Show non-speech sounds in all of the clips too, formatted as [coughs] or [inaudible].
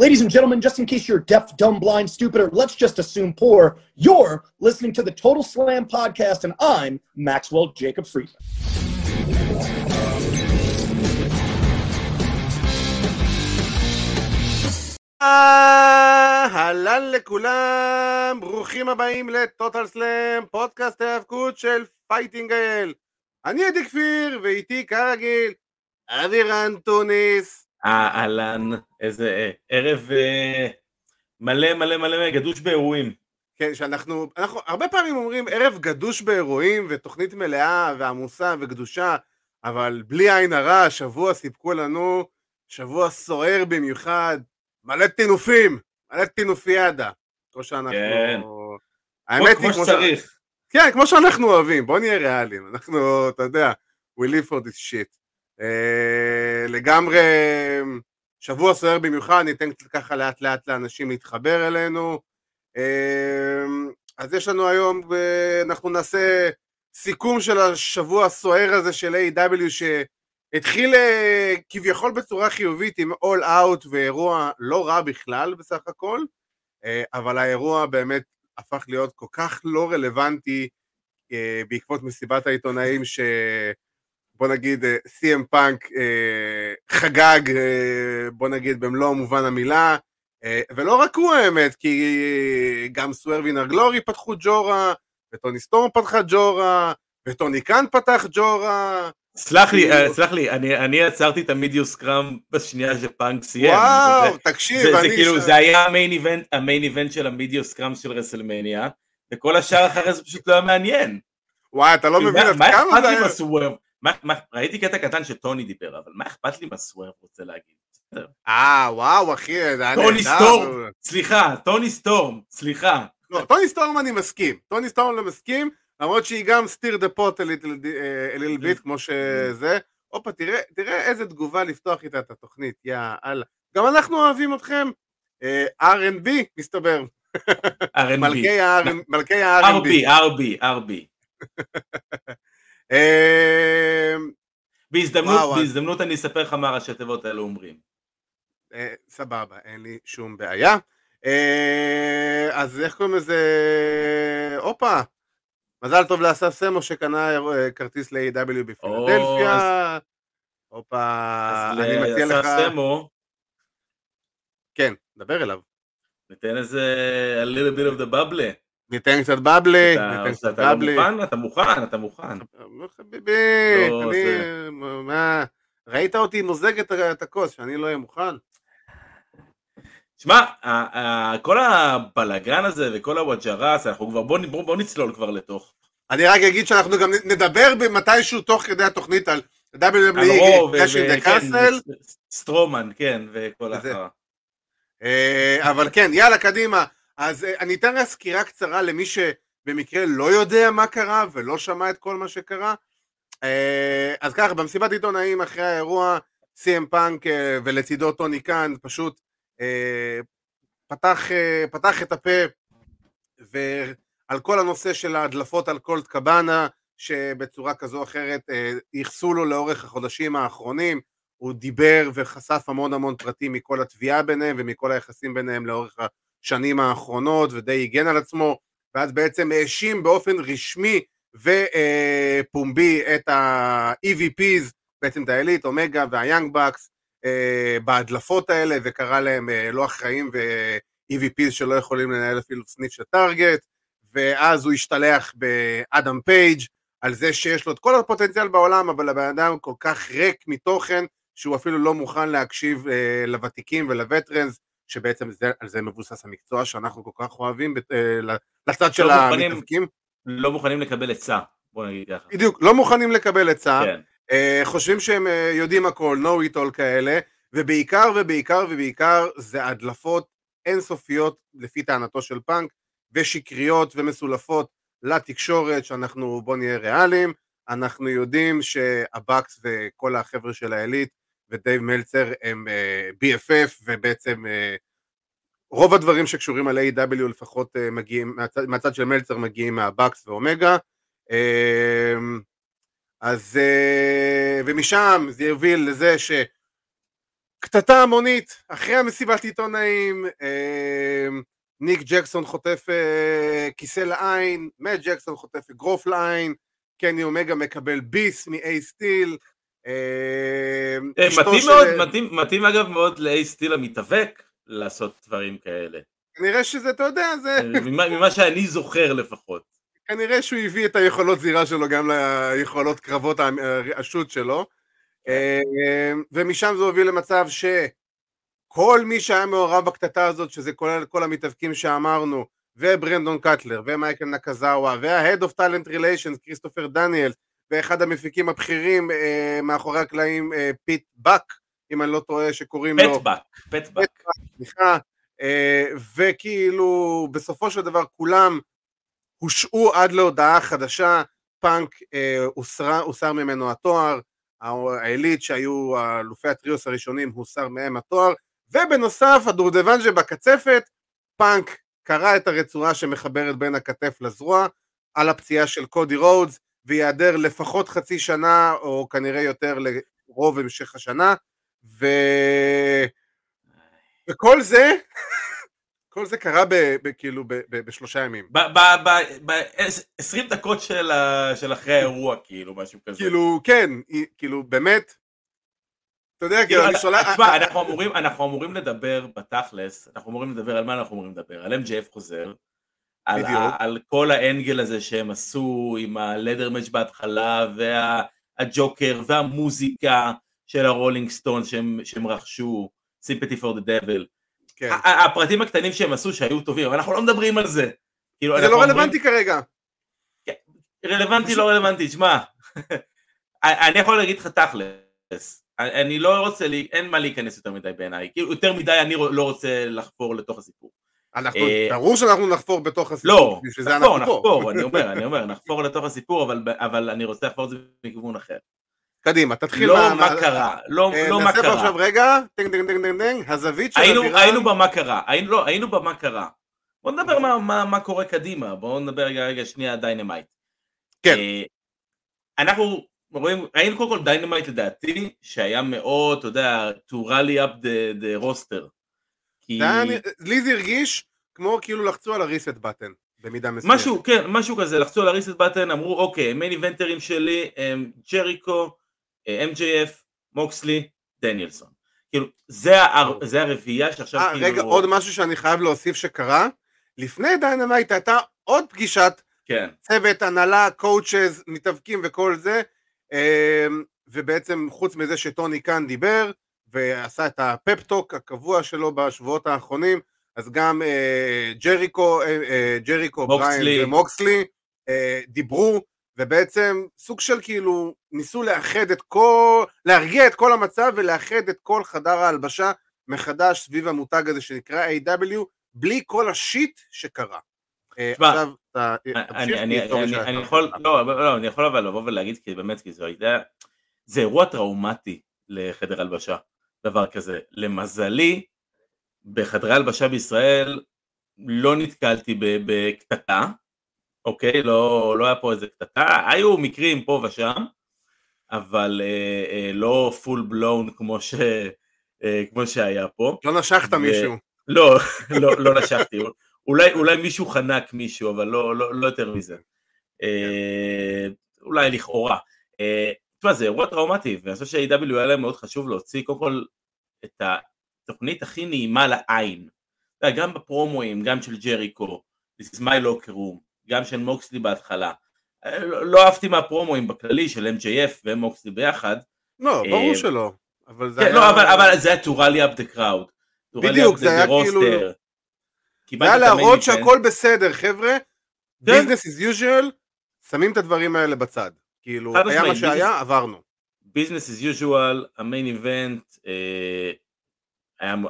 Ladies and gentlemen, just in case you're deaf, dumb, blind, stupid, or let's just assume poor, you're listening to the Total Slam podcast, and I'm Maxwell Jacob Friedman. אהלן לכולם, ברוכים הבאים לטוטל סלאם, פודקאסט ההאבקות של פייטינג אייל. אני עדי כפיר, ואיתי כרגיל, אבירן טוניס. אהלן, איזה ערב אה, מלא מלא מלא גדוש באירועים. כן, שאנחנו, אנחנו הרבה פעמים אומרים ערב גדוש באירועים ותוכנית מלאה ועמוסה וקדושה, אבל בלי עין הרע, השבוע סיפקו לנו שבוע סוער במיוחד, מלא טינופים, מלא טינופיאדה. כמו שאנחנו... כן. האמת כמו היא כמו שצריך. ש... כן, כמו שאנחנו אוהבים, בוא נהיה ריאליים, אנחנו, אתה יודע, we live for this shit. Uh, לגמרי שבוע סוער במיוחד, ניתן קצת ככה לאט לאט לאנשים להתחבר אלינו. Uh, אז יש לנו היום, uh, אנחנו נעשה סיכום של השבוע הסוער הזה של A.W. שהתחיל כביכול בצורה חיובית עם All Out ואירוע לא רע בכלל בסך הכל, אבל האירוע באמת הפך להיות כל כך לא רלוונטי בעקבות מסיבת העיתונאים ש... בוא נגיד סי.אם פאנק חגג, אה, בוא נגיד במלוא מובן המילה, אה, ולא רק הוא האמת, כי גם Swerve in Our Glory פתחו ג'ורה, וטוני סטורם פתחה ג'ורה, וטוני קאן פתח ג'ורה. סלח לי, כאילו- אה, סלח לי, אני אני עצרתי את ה media scrum בשנייה שפאנק סיים. וואו, זה- תקשיב, זה- זה אני... כאילו, ש- זה היה ה main event, ה main event של ה media scrum של רסלמניה, וכל השאר אחרי זה פשוט לא היה מעניין. וואי, אתה לא מבין מה- עד מה כמה אכפת זה לי היה... מה- מה- ראיתי קטע קטן שטוני דיבר, אבל מה אכפת לי מה סוורב רוצה להגיד? אה, וואו, אחי, זה היה טוני. סטורם, סליחה, טוני סטורם, סליחה. לא, טוני סטורם אני מסכים, טוני סטורם לא מסכים, למרות שהיא גם stir the pot a little bit כמו שזה. הופה, תראה, תראה איזה תגובה לפתוח איתה את התוכנית, יא אללה. גם אנחנו אוהבים אתכם. אה, R&B, מסתבר. R&B. מלכי ה-R&B. RB, RB, RB. אה, בהזדמנות, וואו, אז- בהזדמנות אני אספר לך מה ראשי תיבות האלה אומרים. אה, סבבה, אין לי שום בעיה. אה, אז איך קוראים לזה? הופה, מזל טוב לאסף סמו שקנה אה, כרטיס ל-AW בפילדלפיה. הופה, אני מציע לאסף לך... סמו, כן, דבר אליו. ניתן איזה a little bit of the bubble. ניתן קצת בבלי, ניתן קצת אתה לא בבלי. מוכן? אתה מוכן, אתה מוכן. חביבי, לא, מה... ראית אותי מוזג את ה- הכוס, שאני לא אהיה מוכן? שמע, ה- ה- כל הבלגן הזה וכל הוואג'רס, אנחנו כבר, בוא נ- בוא בוא נצלול כבר לתוך. אני רק אגיד שאנחנו גם נדבר מתישהו תוך כדי התוכנית על על WWE, Raw, ו- Clash at the וכן, Castle, ס- סטרומן, כן, וכל החרא. אה, אבל כן, יאללה, קדימה. אז אה, אני אתן רק סקירה קצרה למי שבמקרה לא יודע מה קרה ולא שמע את כל מה שקרה. אה, אז ככה, במסיבת עיתונאים אחרי האירוע, סי.אם פאנק אה, ולצידו טוני קאן פשוט פתח, פתח את הפה ועל כל הנושא של ההדלפות על קולט קבאנה, שבצורה כזו או אחרת ייחסו לו לאורך החודשים האחרונים, הוא דיבר וחשף המון המון פרטים מכל התביעה ביניהם ומכל היחסים ביניהם לאורך השנים האחרונות ודי הגן על עצמו ואז בעצם האשים באופן רשמי ופומבי את ה-EVPs, בעצם את האליט, אומגה והיאנג בקס בהדלפות האלה וקרא להם אה, לא אחראים ו-EVPs שלא יכולים לנהל אפילו סניף של טארגט ואז הוא השתלח באדם פייג' על זה שיש לו את כל הפוטנציאל בעולם אבל הבן אדם כל כך ריק מתוכן שהוא אפילו לא מוכן להקשיב אה, לוותיקים ולווטרנס, שבעצם זה, על זה מבוסס המקצוע שאנחנו כל כך אוהבים בת- אה, לצד של לא מוכנים- המתאבקים. לא מוכנים לקבל עצה, בוא נגיד ככה. בדיוק, לא מוכנים לקבל עצה, כן. אה, חושבים שהם אה, יודעים הכל, know it all כאלה, ובעיקר ובעיקר ובעיקר זה הדלפות אינסופיות לפי טענתו של פאנק, ושקריות ומסולפות לתקשורת, שאנחנו בוא נהיה ריאליים, אנחנו יודעים שהבקס וכל החבר'ה של העילית ודייב מלצר הם אה, BFF ובעצם אה, רוב הדברים שקשורים על AEW לפחות אה, מגיעים, מהצד, מהצד של מלצר מגיעים מהבקס ואומגה אז ומשם זה יוביל לזה קטטה המונית, אחרי המסיבת עיתונאים, ניק ג'קסון חוטף כיסא לעין, מאט ג'קסון חוטף אגרוף לעין, קני אומגה מקבל ביס מאיי סטיל. אה, מתאים מאוד, מתאים, מתאים אגב מאוד לאיי סטיל המתאבק לעשות דברים כאלה. כנראה שזה, אתה יודע, זה... ממה, שאני זוכר לפחות. כנראה שהוא הביא את היכולות זירה שלו גם ליכולות קרבות ה shoot שלו. ומשם זה הוביל למצב ש... כל מי שהיה מעורב בקטטה הזאת, שזה כולל כל המתאבקים שאמרנו, וברנדון קטלר, ומייקל נקזאווה, וה-Head of Talent Relations, כריסטופר דניאל, ואחד המפיקים הבכירים אה, מאחורי הקלעים, אה, פיט באק, אם אני לא טועה שקוראים פט לו... באק, פט באק. סליחה, אה, וכאילו בסופו של דבר כולם הושעו עד להודעה חדשה, פאנק אה, הוסר, הוסר ממנו התואר, העילית שהיו אלופי ה Trios הראשונים הוסר מהם התואר, ובנוסף הדובדבן שבקצפת, פאנק קרע את הרצועה שמחברת בין הכתף לזרוע על הפציעה של קודי רודס וייעדר לפחות חצי שנה או כנראה יותר לרוב המשך השנה ו... וכל זה כל זה קרה ב, ב, כאילו ב, ב, בשלושה ימים. ב-20 דקות של, ה, של אחרי האירוע כאילו משהו כזה. כאילו כן, כאילו באמת אתה יודע, כאילו, אני שולח... תשמע, אנחנו אמורים, אנחנו אמורים לדבר בתכלס, אנחנו אמורים לדבר על מה אנחנו אמורים לדבר? על MJF חוזר, על, על כל האנגל הזה שהם עשו עם הלדר מאץ' בהתחלה, והג'וקר, וה, והמוזיקה של הרולינג סטון שהם, שהם רכשו, for the Devil. כן. הפרטים הקטנים שהם עשו שהיו טובים, אבל אנחנו לא מדברים על זה. כאילו, זה לא אומרים... רלוונטי כרגע. כן, רלוונטי, לא רלוונטי, שמע, [laughs] אני יכול להגיד לך תכלס. אני לא רוצה, לי, אין מה להיכנס יותר מדי בעיניי, כאילו יותר מדי אני לא רוצה לחפור לתוך הסיפור. אנחנו, אה, ברור שאנחנו נחפור בתוך הסיפור, לא, נחפור, נחפור, אני [laughs] אומר, אני אומר, נחפור לתוך הסיפור, אבל, אבל אני רוצה לחפור את זה מכיוון אחר. קדימה, תתחיל. לא מה, מה קרה, לא, אה, לא מה קרה. נעשה פה עכשיו רגע, טינג טינג טינג טינג טינג, הזווית של היינו, הזירה... היינו במה קרה, היינו, לא, היינו במה קרה. בוא נדבר מה, מה, מה קורה קדימה, בואו נדבר רגע, רגע שנייה דיינמייט. כן. אה, אנחנו רואים, ראינו קודם כל דיינמייט לדעתי, שהיה מאוד, אתה יודע, to rally up the, the roster. לי זה הרגיש כמו כאילו לחצו על ה reset button, במידה מסוימת. משהו, כן, משהו כזה, לחצו על ה reset button, אמרו, אוקיי, main eventer ים שלי הם ג'ריקו, MJF, מוקסלי, דניאלסון. כאילו, זה, הר... זה הרביעייה שעכשיו אה, אה, כאילו... רגע, עוד משהו שאני חייב להוסיף שקרה, לפני דיינמייט הייתה עוד פגישת כן. צוות, הנהלה, coaches, מתאבקים וכל זה, אמ, ובעצם חוץ מזה שטוני קאן דיבר ועשה את ה pep talk הקבוע שלו בשבועות האחרונים אז גם אה, ג'ריקו, אה, אה, ג'ריקו, בריין ומוקסלי דיברו ובעצם סוג של כאילו ניסו לאחד את כל, להרגיע את כל המצב ולאחד את כל חדר ההלבשה מחדש סביב המותג הזה שנקרא A.W. בלי כל השיט שקרה. עכשיו, אני יכול, לא, לא, אני יכול אבל לבוא ולהגיד, כי באמת, כי זו הייתה, זה אירוע טראומטי לחדר הלבשה, דבר כזה. למזלי, בחדרי הלבשה בישראל לא נתקלתי בקטטה, אוקיי? לא, לא היה פה איזה קטטה, היו מקרים פה ושם, אבל אה, אה, לא פול בלון כמו, ש, אה, כמו שהיה פה. לא נשכת ו... מישהו. לא, לא, לא נשכתי. אולי, אולי מישהו חנק מישהו, אבל לא, לא, לא יותר מזה. אה, אולי לכאורה. אה, תשמע, זה אירוע טראומטי, ואני חושב ש-AW היה להם מאוד חשוב להוציא קודם כל את התוכנית הכי נעימה לעין. גם בפרומואים, גם של ג'ריקו, This is my locker room, גם של מוקסלי בהתחלה. אה, לא, לא אהבתי מהפרומואים בכללי של MJF ומוקסלי ביחד. לא, ברור שלא. אבל זה כן, היה... לא, אבל, אבל זה היה to rally up the crowd. בדיוק, זה היה כאילו... זה היה להראות שהכל בסדר, חבר'ה, business as usual, שמים את הדברים האלה בצד. כאילו, היה מה שהיה, עברנו. business as usual, ה main event אה,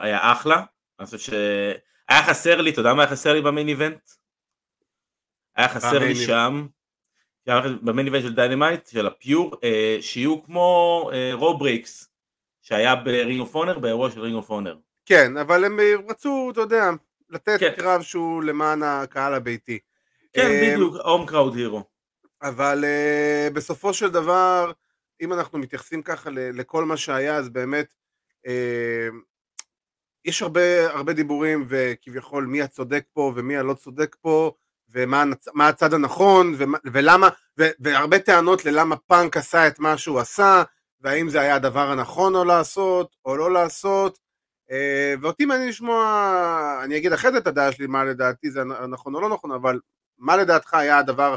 היה אחלה, אני חושב שהיה חסר לי, אתה יודע מה היה חסר לי ב main event? היה חסר לי שם, ב main event של דיינמייט, של ה pure, אה, שיהיו כמו rope breaks, שהיה ב Ring of Honor, באירוע של Ring of Honor. כן, אבל הם רצו, אתה יודע, לתת כן. קרב שהוא למען הקהל הביתי. כן, בדיוק, הום קראוד הירו. אבל uh, בסופו של דבר, אם אנחנו מתייחסים ככה לכל מה שהיה, אז באמת, אה, יש הרבה, הרבה דיבורים וכביכול מי הצודק פה ומי הלא צודק פה ומה הצד הנכון ומה, ולמה, ו, והרבה טענות ללמה פאנק עשה את מה שהוא עשה והאם זה היה הדבר הנכון או לעשות או לא לעשות. אה, ואותי מעניין לשמוע, אני אגיד אחרי זה את הדעה שלי מה לדעתי זה נכון או לא נכון, אבל מה לדעתך היה הדבר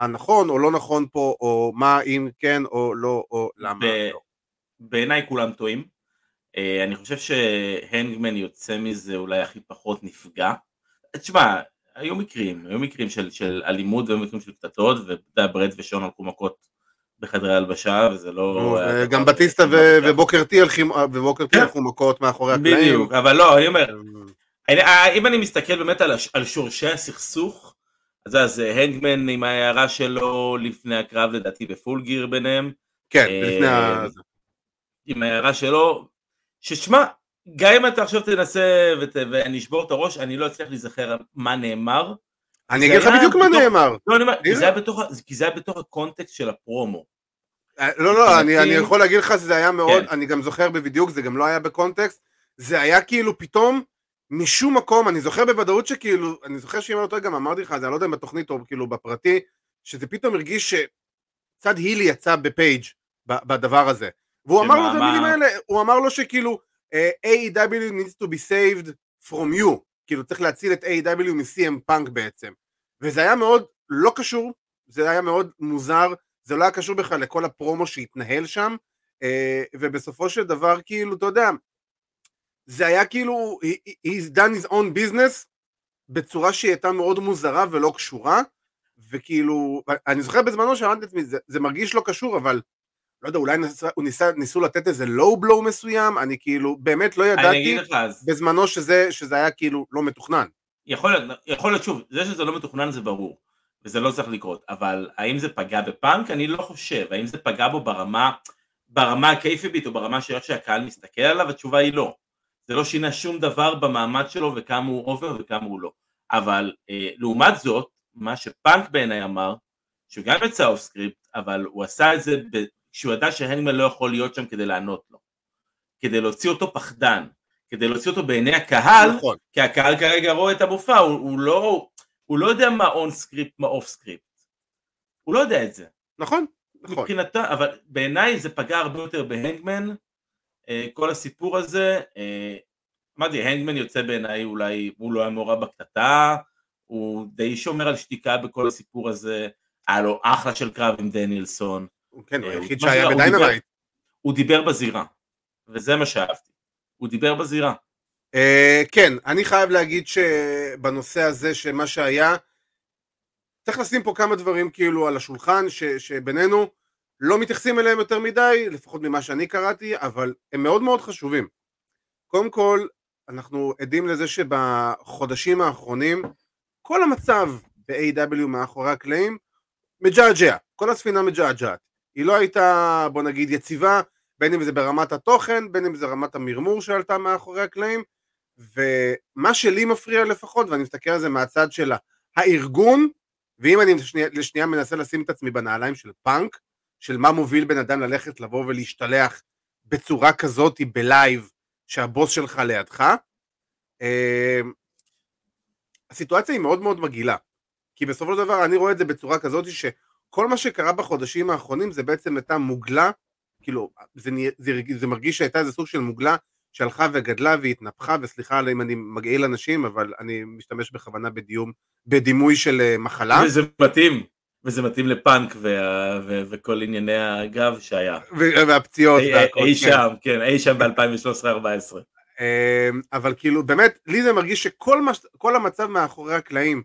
הנכון או לא נכון פה, או מה אם כן או לא, או למה ב- לא. בעיניי כולם טועים. אה, אני חושב שהנגמן יוצא מזה אולי הכי פחות נפגע. תשמע, היו מקרים, היו מקרים של, של אלימות והיו מקרים של קטטות, וברד ושון הלכו מכות בחדרי הלבשה, וזה לא... גם בטיסטה ובוקר טי כן. הלכו מכות מאחורי הקלעים. בדיוק, אבל לא, אני אומר, אה, אם אני מסתכל באמת על שורשי הסכסוך, אז הנגמן עם ההערה שלו לפני הקרב לדעתי בפול גיר ביניהם. כן, לפני ה... עם ההערה שלו, ששמע, גם אם אתה עכשיו תנסה ואני אשבור את הראש, אני לא אצליח להיזכר מה נאמר. אני אגיד לך בדיוק מה נאמר. לא, אני אומר, כי זה היה בתוך הקונטקסט של הפרומו. אה, לא, לא, אני יכול להגיד לך שזה היה מאוד, כן. אני גם זוכר בדיוק, זה גם לא היה בקונטקסט, זה היה כאילו פתאום, משום מקום, אני זוכר בוודאות שכאילו, אני זוכר שאם אני לא טועה גם אמרתי לך, זה אני לא יודע אם בתוכנית או כאילו בפרטי, שזה פתאום הרגיש שצד הילי יצא בפייג' בדבר הזה. והוא אמר לו את המילים האלה, הוא אמר לו שכאילו uh, AEW needs to be saved from you, כאילו צריך להציל את AEW מ-CM פאנק בעצם. וזה היה מאוד לא קשור, זה היה מאוד מוזר, זה לא היה קשור בכלל לכל הפרומו שהתנהל שם, uh, ובסופו של דבר כאילו, אתה יודע, זה היה כאילו, he's done his own business בצורה שהיא הייתה מאוד מוזרה ולא קשורה, וכאילו, אני זוכר בזמנו שאמרתי לעצמי, זה, זה מרגיש לא קשור, אבל לא יודע, אולי ניסה, ניסה, ניסו לתת איזה לואו בלואו מסוים, אני כאילו באמת לא ידעתי בזמנו שזה, שזה היה כאילו לא מתוכנן. יכול להיות, יכול להיות שוב, זה שזה לא מתוכנן זה ברור, וזה לא צריך לקרות, אבל האם זה פגע בפאנק? אני לא חושב, האם זה פגע בו ברמה, ברמה הקייפיבית או ברמה שאיך שהקהל מסתכל עליו? התשובה היא לא. זה לא שינה שום דבר במעמד שלו וכמה הוא over וכמה הוא לא. אבל אה, לעומת זאת, מה שפאנק בעיניי אמר, שהוא גם יצא off script, אבל הוא עשה את זה כשהוא ידע שהנגמן לא יכול להיות שם כדי לענות לו. כדי להוציא אותו פחדן, כדי להוציא אותו בעיני הקהל, נכון. כי הקהל כרגע רואה את המופע, הוא, הוא, לא, הוא לא יודע מה on script, מה off script. הוא לא יודע את זה. נכון, נכון. מבחינתה, אבל בעיניי זה פגע הרבה יותר בהנגמן, כל הסיפור הזה. אה, אמרתי, הנגמן יוצא בעיניי אולי, הוא לא היה מעורב בקטטה, הוא די שומר על שתיקה בכל הסיפור הזה, היה לו אחלה של קרב עם דניאלסון. כן, הוא אה, היחיד שהיה בדיינמייט. הוא דיבר בזירה, וזה מה שאהבתי. הוא דיבר בזירה. כן, אני חייב להגיד שבנושא הזה שמה שהיה, צריך לשים פה כמה דברים כאילו על השולחן שבינינו לא מתייחסים אליהם יותר מדי, לפחות ממה שאני קראתי, אבל הם מאוד מאוד חשובים. קודם כל, אנחנו עדים לזה שבחודשים האחרונים כל המצב ב-AEW מאחורי הקלעים מג'עג'ע, כל הספינה מג'עג'עת. היא לא הייתה, בוא נגיד, יציבה, בין אם זה ברמת התוכן, בין אם זה רמת המרמור שעלתה מאחורי הקלעים, ומה שלי מפריע לפחות, ואני מסתכל על זה מהצד של הארגון, ואם אני לשנייה, לשנייה מנסה לשים את עצמי בנעליים של פאנק, של מה מוביל בן אדם ללכת לבוא ולהשתלח בצורה כזאת בלייב שהבוס שלך לידך, אה, הסיטואציה היא מאוד מאוד מגעילה, כי בסופו של דבר אני רואה את זה בצורה כזאת ש... כל מה שקרה בחודשים האחרונים זה בעצם הייתה מוגלה, כאילו, זה, זה, זה מרגיש שהייתה איזה סוג של מוגלה שהלכה וגדלה והתנפחה, וסליחה אם אני מגעיל אנשים, אבל אני משתמש בכוונה בדיום, בדימוי של אה, מחלה. וזה מתאים, וזה מתאים לפאנק וה, ו, וכל ענייני הגב שהיה. והפציעות והכל. אי כן. שם, כן, אי שם ב-2013-2014. אמ, אבל כאילו, באמת, לי זה מרגיש שכל מש, המצב מאחורי הקלעים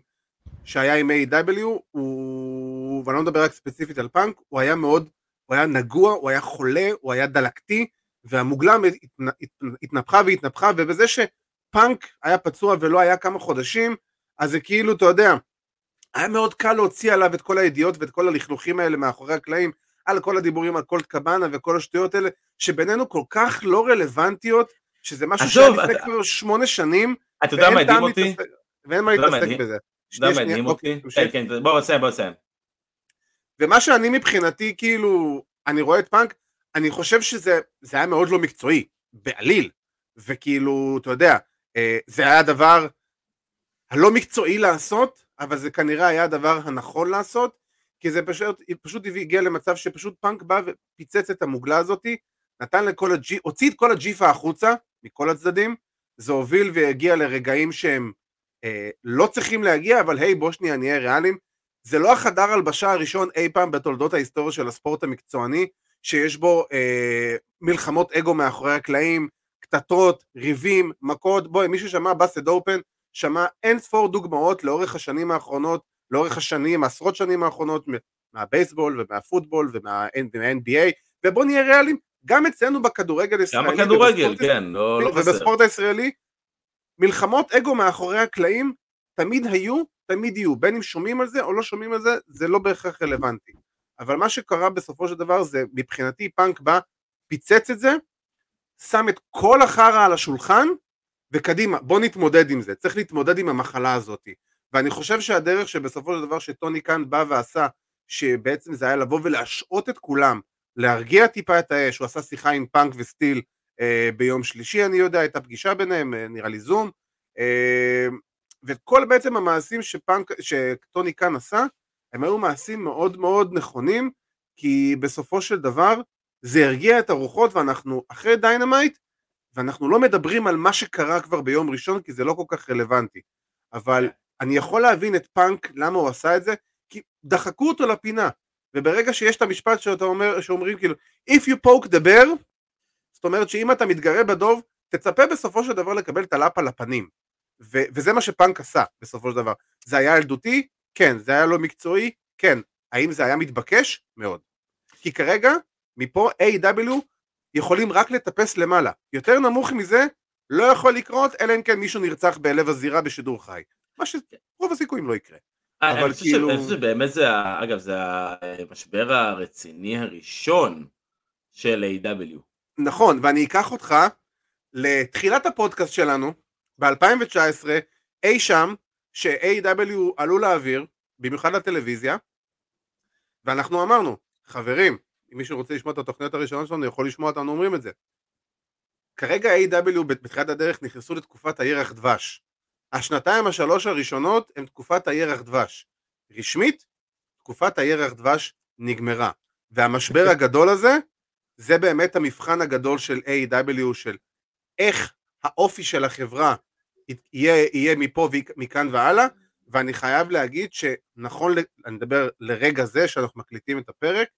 שהיה עם A.W. הוא, ואני לא מדבר רק ספציפית על פאנק, הוא היה מאוד, הוא היה נגוע, הוא היה חולה, הוא היה דלקתי, והמוגלה התנפחה והתנפחה, ובזה שפאנק היה פצוע ולא היה כמה חודשים, אז זה כאילו, אתה יודע, היה מאוד קל להוציא עליו את כל הידיעות ואת כל הלכלוכים האלה מאחורי הקלעים, על כל הדיבורים על קולט קבאנה וכל השטויות האלה, שבינינו כל כך לא רלוונטיות, שזה משהו שהיה לפני כבר שמונה שנים, אתה יודע מה הדהים אותי? ואין מה להתעסק בזה. שנייה, מדהים אותי. כן, כן, בוא נסיים, בוא נסיים. ומה שאני מבחינתי, כאילו, אני רואה את פאנק, אני חושב שזה היה מאוד לא מקצועי, בעליל. וכאילו, אתה יודע, אה, זה היה הדבר הלא מקצועי לעשות, אבל זה כנראה היה הדבר הנכון לעשות, כי זה פשוט, פשוט הגיע למצב שפשוט פאנק בא ופיצץ את המוגלה הזאתי, נתן לכל הג'י, הוציא את כל הג'יפה החוצה, מכל הצדדים, זה הוביל והגיע לרגעים שהם אה, לא צריכים להגיע, אבל היי בוא שנייה נהיה ריאליים, זה לא החדר הלבשה הראשון אי פעם בתולדות ההיסטוריה של הספורט המקצועני, שיש בו אה, מלחמות אגו מאחורי הקלעים, קטטות, ריבים, מכות, בואי, מי ששמע באסד אופן, שמע אין ספור דוגמאות לאורך השנים האחרונות, לאורך השנים, עשרות שנים האחרונות, מהבייסבול ומהפוטבול ומה-NBA, ובוא נהיה ריאליים, גם אצלנו בכדורגל הישראלי, גם בכדורגל, כן, לא, לא ובספורט הישראלי, מלחמות אגו מאחורי הקלעים תמיד היו, תמיד יהיו, בין אם שומעים על זה או לא שומעים על זה, זה לא בהכרח רלוונטי. אבל מה שקרה בסופו של דבר זה, מבחינתי פאנק בא, פיצץ את זה, שם את כל החרא על השולחן, וקדימה, בוא נתמודד עם זה, צריך להתמודד עם המחלה הזאת. ואני חושב שהדרך שבסופו של דבר שטוני כאן בא ועשה, שבעצם זה היה לבוא ולהשעות את כולם, להרגיע טיפה את האש, הוא עשה שיחה עם פאנק וסטיל אה, ביום שלישי, אני יודע, הייתה פגישה ביניהם, אה, נראה לי זום, אה, וכל בעצם המעשים שפאנק, שטוני כאן עשה, הם היו מעשים מאוד מאוד נכונים, כי בסופו של דבר זה הרגיע את הרוחות ואנחנו אחרי Dynamite, ואנחנו לא מדברים על מה שקרה כבר ביום ראשון, כי זה לא כל כך רלוונטי. אבל אני יכול להבין את פאנק, למה הוא עשה את זה, כי דחקו אותו לפינה. וברגע שיש את המשפט שאתה אומר, שאומרים כאילו, If you poke the bear, זאת אומרת שאם אתה מתגרה בדוב, תצפה בסופו של דבר לקבל את הלאפה על הפנים. ו- וזה מה שפאנק עשה בסופו של דבר. זה היה ילדותי? כן. זה היה לא מקצועי? כן. האם זה היה מתבקש? מאוד. כי כרגע, מפה A.W. יכולים רק לטפס למעלה. יותר נמוך מזה לא יכול לקרות, אלא אם כן מישהו נרצח בלב הזירה בשידור חי. מה שרוב הסיכויים לא יקרה. אה, אבל כאילו... אני חושב שבאמת זה, אגב, זה המשבר הרציני הראשון של A.W. נכון, ואני אקח אותך לתחילת הפודקאסט שלנו, ב-2019, אי שם, ש-A.W. עלו לאוויר, במיוחד לטלוויזיה, ואנחנו אמרנו, חברים, אם מישהו רוצה לשמוע את התוכניות הראשונות שלנו, יכול לשמוע אותנו אומרים את זה. כרגע A.W. בתחילת הדרך נכנסו לתקופת הירח דבש. השנתיים השלוש הראשונות הן תקופת הירח דבש. רשמית, תקופת הירח דבש נגמרה. והמשבר [laughs] הגדול הזה, זה באמת המבחן הגדול של A.W. של איך האופי של החברה יהיה, יהיה מפה ומכאן והלאה, ואני חייב להגיד שנכון, אני מדבר לרגע זה שאנחנו מקליטים את הפרק,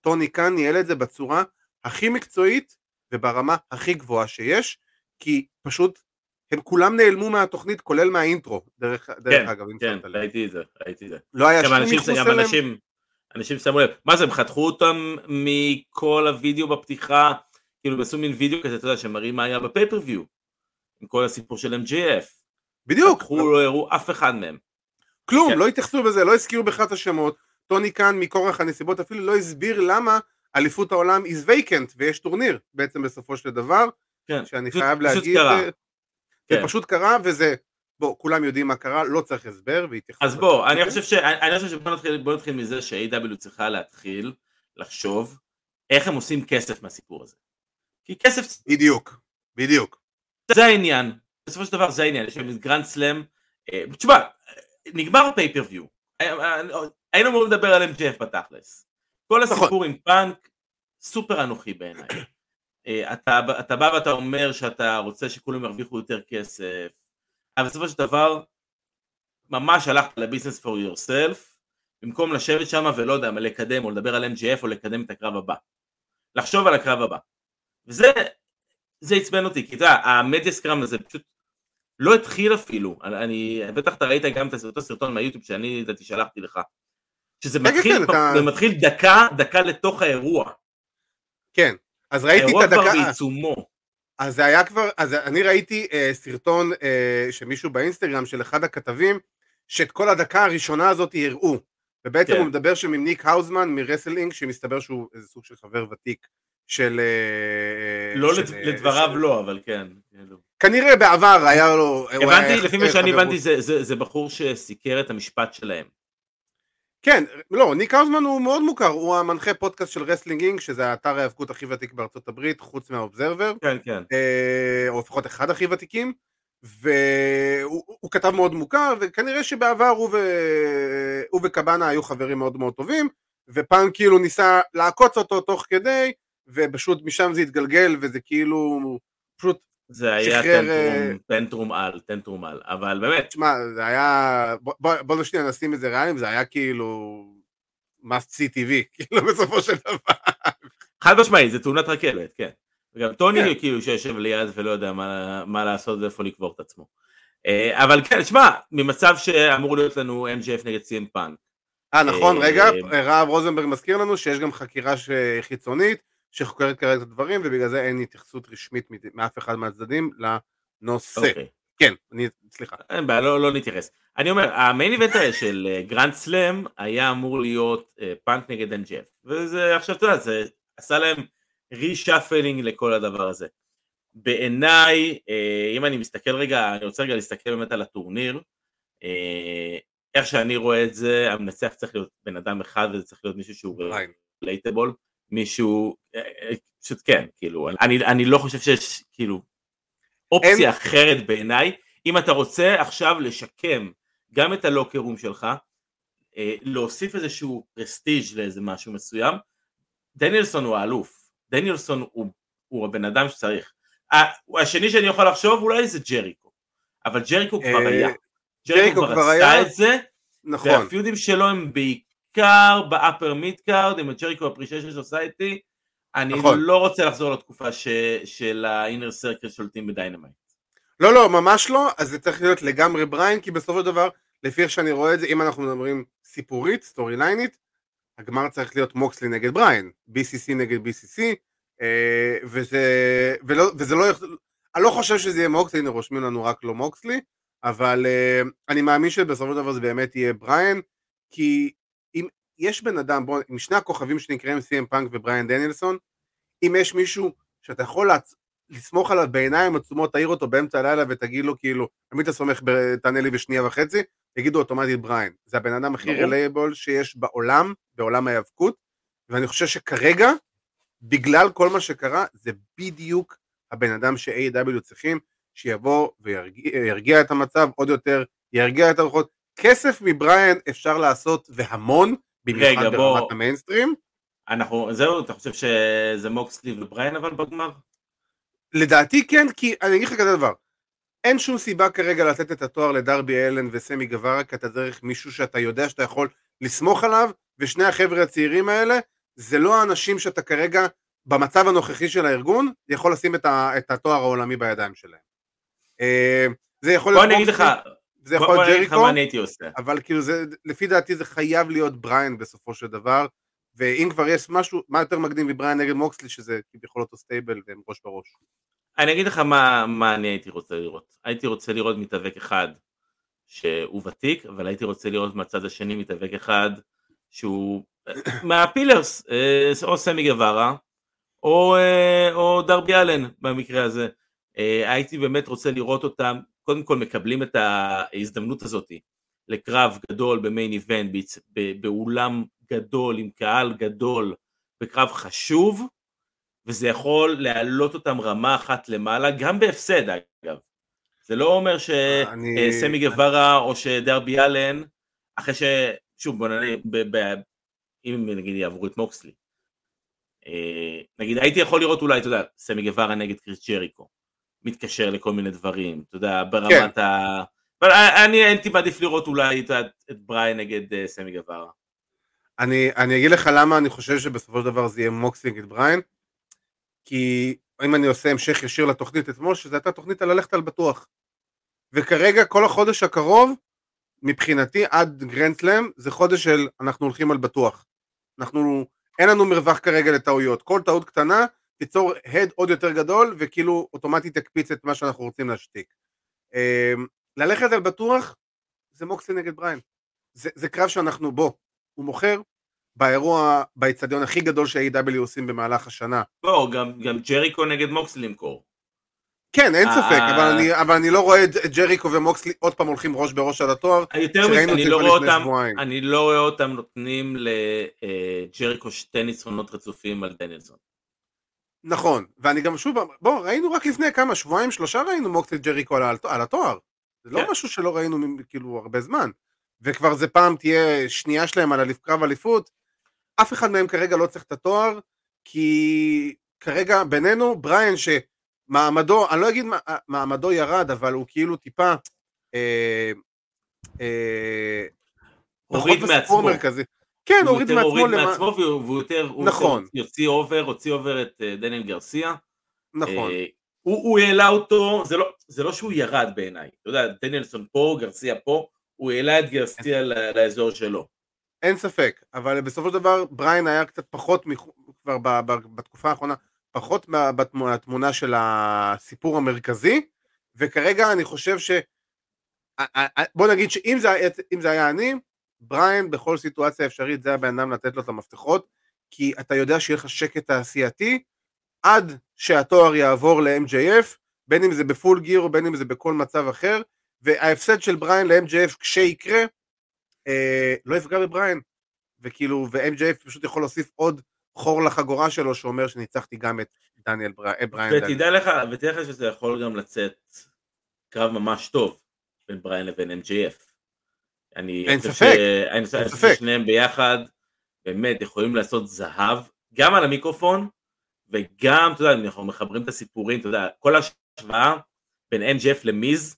טוני כאן ניהל את זה בצורה הכי מקצועית וברמה הכי גבוהה שיש, כי פשוט הם כולם נעלמו מהתוכנית כולל מהאינטרו, דרך, דרך כן, אגב, כן, ראיתי את זה, ראיתי את זה. לא היה שום מחוץ אליהם. אנשים, אנשים שמו לב, מה זה, הם חתכו אותם מכל הוידאו בפתיחה, כאילו עשו מין וידאו כזה, אתה יודע, שמראים מה היה בפייפריוויו, עם כל הסיפור של MJF. בדיוק. חתכו, לא הראו אף אחד מהם. כלום, כן. לא התייחסו בזה, לא הזכירו בכלל את השמות, טוני כאן מכורח הנסיבות אפילו לא הסביר למה אליפות העולם is vacant ויש טורניר בעצם בסופו של דבר, כן, שאני פשוט, חייב פשוט להגיד, קרה. זה כן. פשוט קרה וזה, בוא, כולם יודעים מה קרה, לא צריך הסבר והתייחסות. אז בוא, אני חושב, ש, אני חושב שבוא נתחיל, נתחיל מזה ש-AW צריכה להתחיל לחשוב איך הם עושים כסף מהסיפור הזה. כי כסף... בדיוק, בדיוק. זה העניין, בסופו של דבר זה העניין, יש להם Grand Slam, אה, תשמע, נגמר pay-per-view, אה, אה, היינו אמורים לדבר על MJF בתכלס. כל נכון. הסיפור עם פאנק סופר אנוכי בעיניי. אה, אתה, אתה בא ואתה אומר שאתה רוצה שכולם ירוויחו יותר כסף, אבל בסופו של דבר ממש הלכת ל business for yourself, במקום לשבת שם ולא יודע מה לקדם או לדבר על MGF או לקדם את הקרב הבא. לחשוב על הקרב הבא. וזה, זה עצבן אותי, כי אתה יודע, המדיה סקראם הזה פשוט לא התחיל אפילו, אני, בטח אתה ראית גם את אותו סרטון מהיוטיוב שאני לדעתי שלחתי לך, שזה כן, כן, מתחיל, כן, אתה... מתחיל דקה, דקה לתוך האירוע. כן, אז ראיתי את הדקה... האירוע כבר בעיצומו. אז זה היה כבר, אז אני ראיתי אה, סרטון אה, שמישהו באינסטגרם של אחד הכתבים, שאת כל הדקה הראשונה הזאת הראו. ובעצם כן. הוא מדבר שם עם ניק האוזמן מ Wrestling, שמסתבר שהוא איזה סוג של חבר ותיק של... אה, לא של, לדבריו של... לא, אבל כן. כאילו. כנראה בעבר היה לו... הבנתי, לפי מה שאני הבנתי, זה, זה, זה בחור שסיקר את המשפט שלהם. כן, לא, ניק האוזמן הוא מאוד מוכר, הוא המנחה פודקאסט של Wrestling Inc, שזה האתר ההיאבקות הכי ותיק בארצות הברית, חוץ מה Observer. כן, כן. אה, או לפחות אחד הכי ותיקים. והוא כתב מאוד מוכר, וכנראה שבעבר הוא, ו... הוא וקבאנה היו חברים מאוד מאוד טובים, ופעם כאילו ניסה לעקוץ אותו תוך כדי, ופשוט משם זה התגלגל, וזה כאילו פשוט זה היה טנטרום, טנטרום על, טנטרום על, אבל באמת. תשמע, זה היה, בוא, בוא נשנייה נשים את זה ריאליים, זה היה כאילו must see TV, [laughs] כאילו בסופו של דבר. חד משמעית, זה תאונת רכבת, כן. וגם טוני כן. כאילו שיושב ליד ולא יודע מה, מה לעשות ואיפה לקבור את עצמו. אה, אבל כן, שמע, ממצב שאמור להיות לנו MJF נגד CM פאנק. אה נכון, רגע, רהב רוזנברג מזכיר לנו שיש גם חקירה חיצונית שחוקרת כרגע את הדברים ובגלל זה אין התייחסות רשמית מאף אחד מהצדדים לנושא. אוקיי. כן, אני, סליחה. אין בעיה, לא, לא נתייחס. אני אומר, ה main event של Grand Slam היה אמור להיות פאנק נגד MJF, וזה עכשיו, אתה יודע, זה עשה להם reshuffling לכל הדבר הזה. בעיניי, אה, אם אני מסתכל רגע, אני רוצה רגע להסתכל באמת על הטורניר, אה, איך שאני רואה את זה, המנצח צריך להיות בן אדם אחד וזה צריך להיות מישהו שהוא relatable, מישהו, אה, פשוט כן, כאילו, אני, אני לא חושב שיש כאילו אופציה אין... אחרת בעיניי, אם אתה רוצה עכשיו לשקם גם את ה locker room שלך, להוסיף איזשהו prestige לאיזה משהו מסוים, דניאלסון הוא האלוף, דניאלסון הוא, הוא הבן אדם שצריך. השני שאני יכול לחשוב אולי זה ג'ריקו, אבל ג'ריקו כבר אה, היה. ג'ריקו כבר עשה את זה, נכון. והפיודים שלו הם בעיקר ב upper mid card עם ה Jericho Appreciation Society, אני נכון. לא רוצה לחזור לתקופה ש, של ה Inner Circle שולטים ב Dynamite. לא לא ממש לא, אז זה צריך להיות לגמרי בריין, כי בסופו של דבר, לפי איך שאני רואה את זה, אם אנחנו מדברים סיפורית, סטורי ליינית, הגמר צריך להיות מוקסלי נגד בריין, BCC נגד BCC, אה, וזה, ולא, וזה לא, אני לא חושב שזה יהיה מוקסלי, הנה רושמים לנו רק לא מוקסלי, אבל אה, אני מאמין שבסופו של דבר זה באמת יהיה בריין, כי יש בן אדם, בוא, עם שני הכוכבים שנקראים סי.אם פאנק ובריין דניאלסון, אם יש מישהו שאתה יכול להצ... לסמוך עליו בעיניים עצומות, תעיר אותו באמצע הלילה ותגיד לו כאילו, תמיד אתה סומך, תענה לי בשנייה וחצי, יגידו אוטומטית בריין. זה הבן אדם הכי reliable שיש בעולם, בעולם ההיאבקות, ואני חושב שכרגע, בגלל כל מה שקרה, זה בדיוק הבן אדם ש-AEW צריכים, שיבוא וירגיע את המצב עוד יותר, ירגיע את הרוחות. כסף מבריין אפשר לעשות והמון, במיוחד ברמת המיינסטרים. אנחנו, זהו, אתה חושב שזה מוקסלי ובריין אבל בגמר? לדעתי כן, כי אני אגיד לך כזה דבר, אין שום סיבה כרגע לתת את התואר לדרבי אלן וסמי גווארה, כי אתה צריך מישהו שאתה יודע שאתה יכול לסמוך עליו, ושני החבר'ה הצעירים האלה, זה לא האנשים שאתה כרגע, במצב הנוכחי של הארגון, יכול לשים את, ה, את התואר העולמי בידיים שלהם. אה, זה יכול להיות... בוא אני אגיד לך, זה יכול להיות ג'ריקו, אבל כאילו זה, לפי דעתי זה חייב להיות בריין בסופו של דבר, ואם כבר יש משהו, מה יותר מקדים מבריין נגד מוקסלי, שזה כביכול אותו stable והם ראש בראש. אני אגיד לך מה, מה אני הייתי רוצה לראות. הייתי רוצה לראות מתאבק אחד שהוא ותיק, אבל הייתי רוצה לראות מהצד השני מתאבק אחד שהוא אה, [coughs] מה Pillars, אה, או סמי גווארה, או, אה, או דרבי אלן במקרה הזה. הייתי באמת רוצה לראות אותם, קודם כל מקבלים את ההזדמנות הזאת לקרב גדול במיין איבנט, באולם גדול, עם קהל גדול, בקרב חשוב, וזה יכול להעלות אותם רמה אחת למעלה, גם בהפסד אגב. זה לא אומר שסמי גווארה או שדרבי אלן, אחרי ש... שוב בוא נראה, אם נגיד יעברו את מוקסלי. אה, נגיד הייתי יכול לראות אולי, אתה יודע, סמי גווארה נגד קריס ג'ריקו. מתקשר לכל מיני דברים, אתה יודע, ברמת כן. ה... אבל אני הייתי מעדיף לראות אולי את, את בריין נגד אה, סמי גווארה. אני, אני אגיד לך למה אני חושב שבסופו של דבר זה יהיה מוקסלי נגד בריין. כי אם אני עושה המשך ישיר לתוכנית אתמול, שזו הייתה תוכנית על ללכת על בטוח. וכרגע כל החודש הקרוב, מבחינתי עד Grand Slam, זה חודש של אנחנו הולכים על בטוח. אנחנו, אין לנו מרווח כרגע לטעויות. כל טעות קטנה תיצור הד עוד יותר גדול, וכאילו אוטומטית תקפיץ את מה שאנחנו רוצים להשתיק. אמ, ללכת על בטוח, זה מוקסי נגד בריין. זה, זה קרב שאנחנו בו. הוא מוכר, באירוע, באיצטדיון הכי גדול שה-AW עושים במהלך השנה. לא, גם, גם ג'ריקו נגד מוקס למכור. כן, אין ספק, אבל אני, אבל אני לא רואה את ג'ריקו ומוקסלי עוד פעם הולכים ראש בראש על התואר. יותר מזה, אני, לא אותם, אני לא רואה אותם נותנים לג'ריקו שתי ניצחונות רצופים על דנילסון. נכון, ואני גם שוב, בוא, ראינו רק לפני כמה, שבועיים, שלושה ראינו מוקסלי ג'ריקו על, על התואר. זה לא כן. משהו שלא ראינו כאילו הרבה זמן. וכבר זה פעם תהיה שנייה שלהם על קרב אליפות. אף אחד מהם כרגע לא צריך את התואר, כי כרגע בינינו, בריין ש... מעמדו, אני לא אגיד מעמדו ירד, אבל הוא כאילו טיפה... אה, אה, הוריד מעצמו. מרכזי. כן, הוא הוריד מעצמו. הוריד מעצמו והוא יותר, נכון. הוא יוציא over, הוציא over את אה, דניאל גרסיה. נכון. הוא העלה אותו, זה לא, זה לא שהוא ירד בעיניי, אתה יודע, דניאלסון פה, גרסיה פה, הוא העלה את גרסיה לאזור שלו. אין ספק, אבל בסופו של דבר בריין היה קצת פחות, כבר בתקופה האחרונה, פחות מהתמונה של הסיפור המרכזי, וכרגע אני חושב ש... בוא נגיד שאם זה, זה היה אני, בריין בכל סיטואציה אפשרית זה הבן אדם לתת לו את המפתחות, כי אתה יודע שיהיה לך שקט תעשייתי עד שהתואר יעבור ל-MJF, בין אם זה בפול גיר או בין אם זה בכל מצב אחר, וההפסד של בריין ל-MJF כשיקרה, אה, לא יפגע בבריין, וכאילו, ו-MJF פשוט יכול להוסיף עוד חור לחגורה שלו שאומר שניצחתי גם את דניאל אה, בריין. ותדע לך, ותדע לך שזה יכול גם לצאת קרב ממש טוב בין בריין לבין MJF. אני אין ספק, אין ספק. ששניהם ביחד באמת יכולים לעשות זהב, גם על המיקרופון וגם, אתה יודע, אנחנו מחברים את הסיפורים, אתה יודע, כל ההשוואה בין MJF למיז,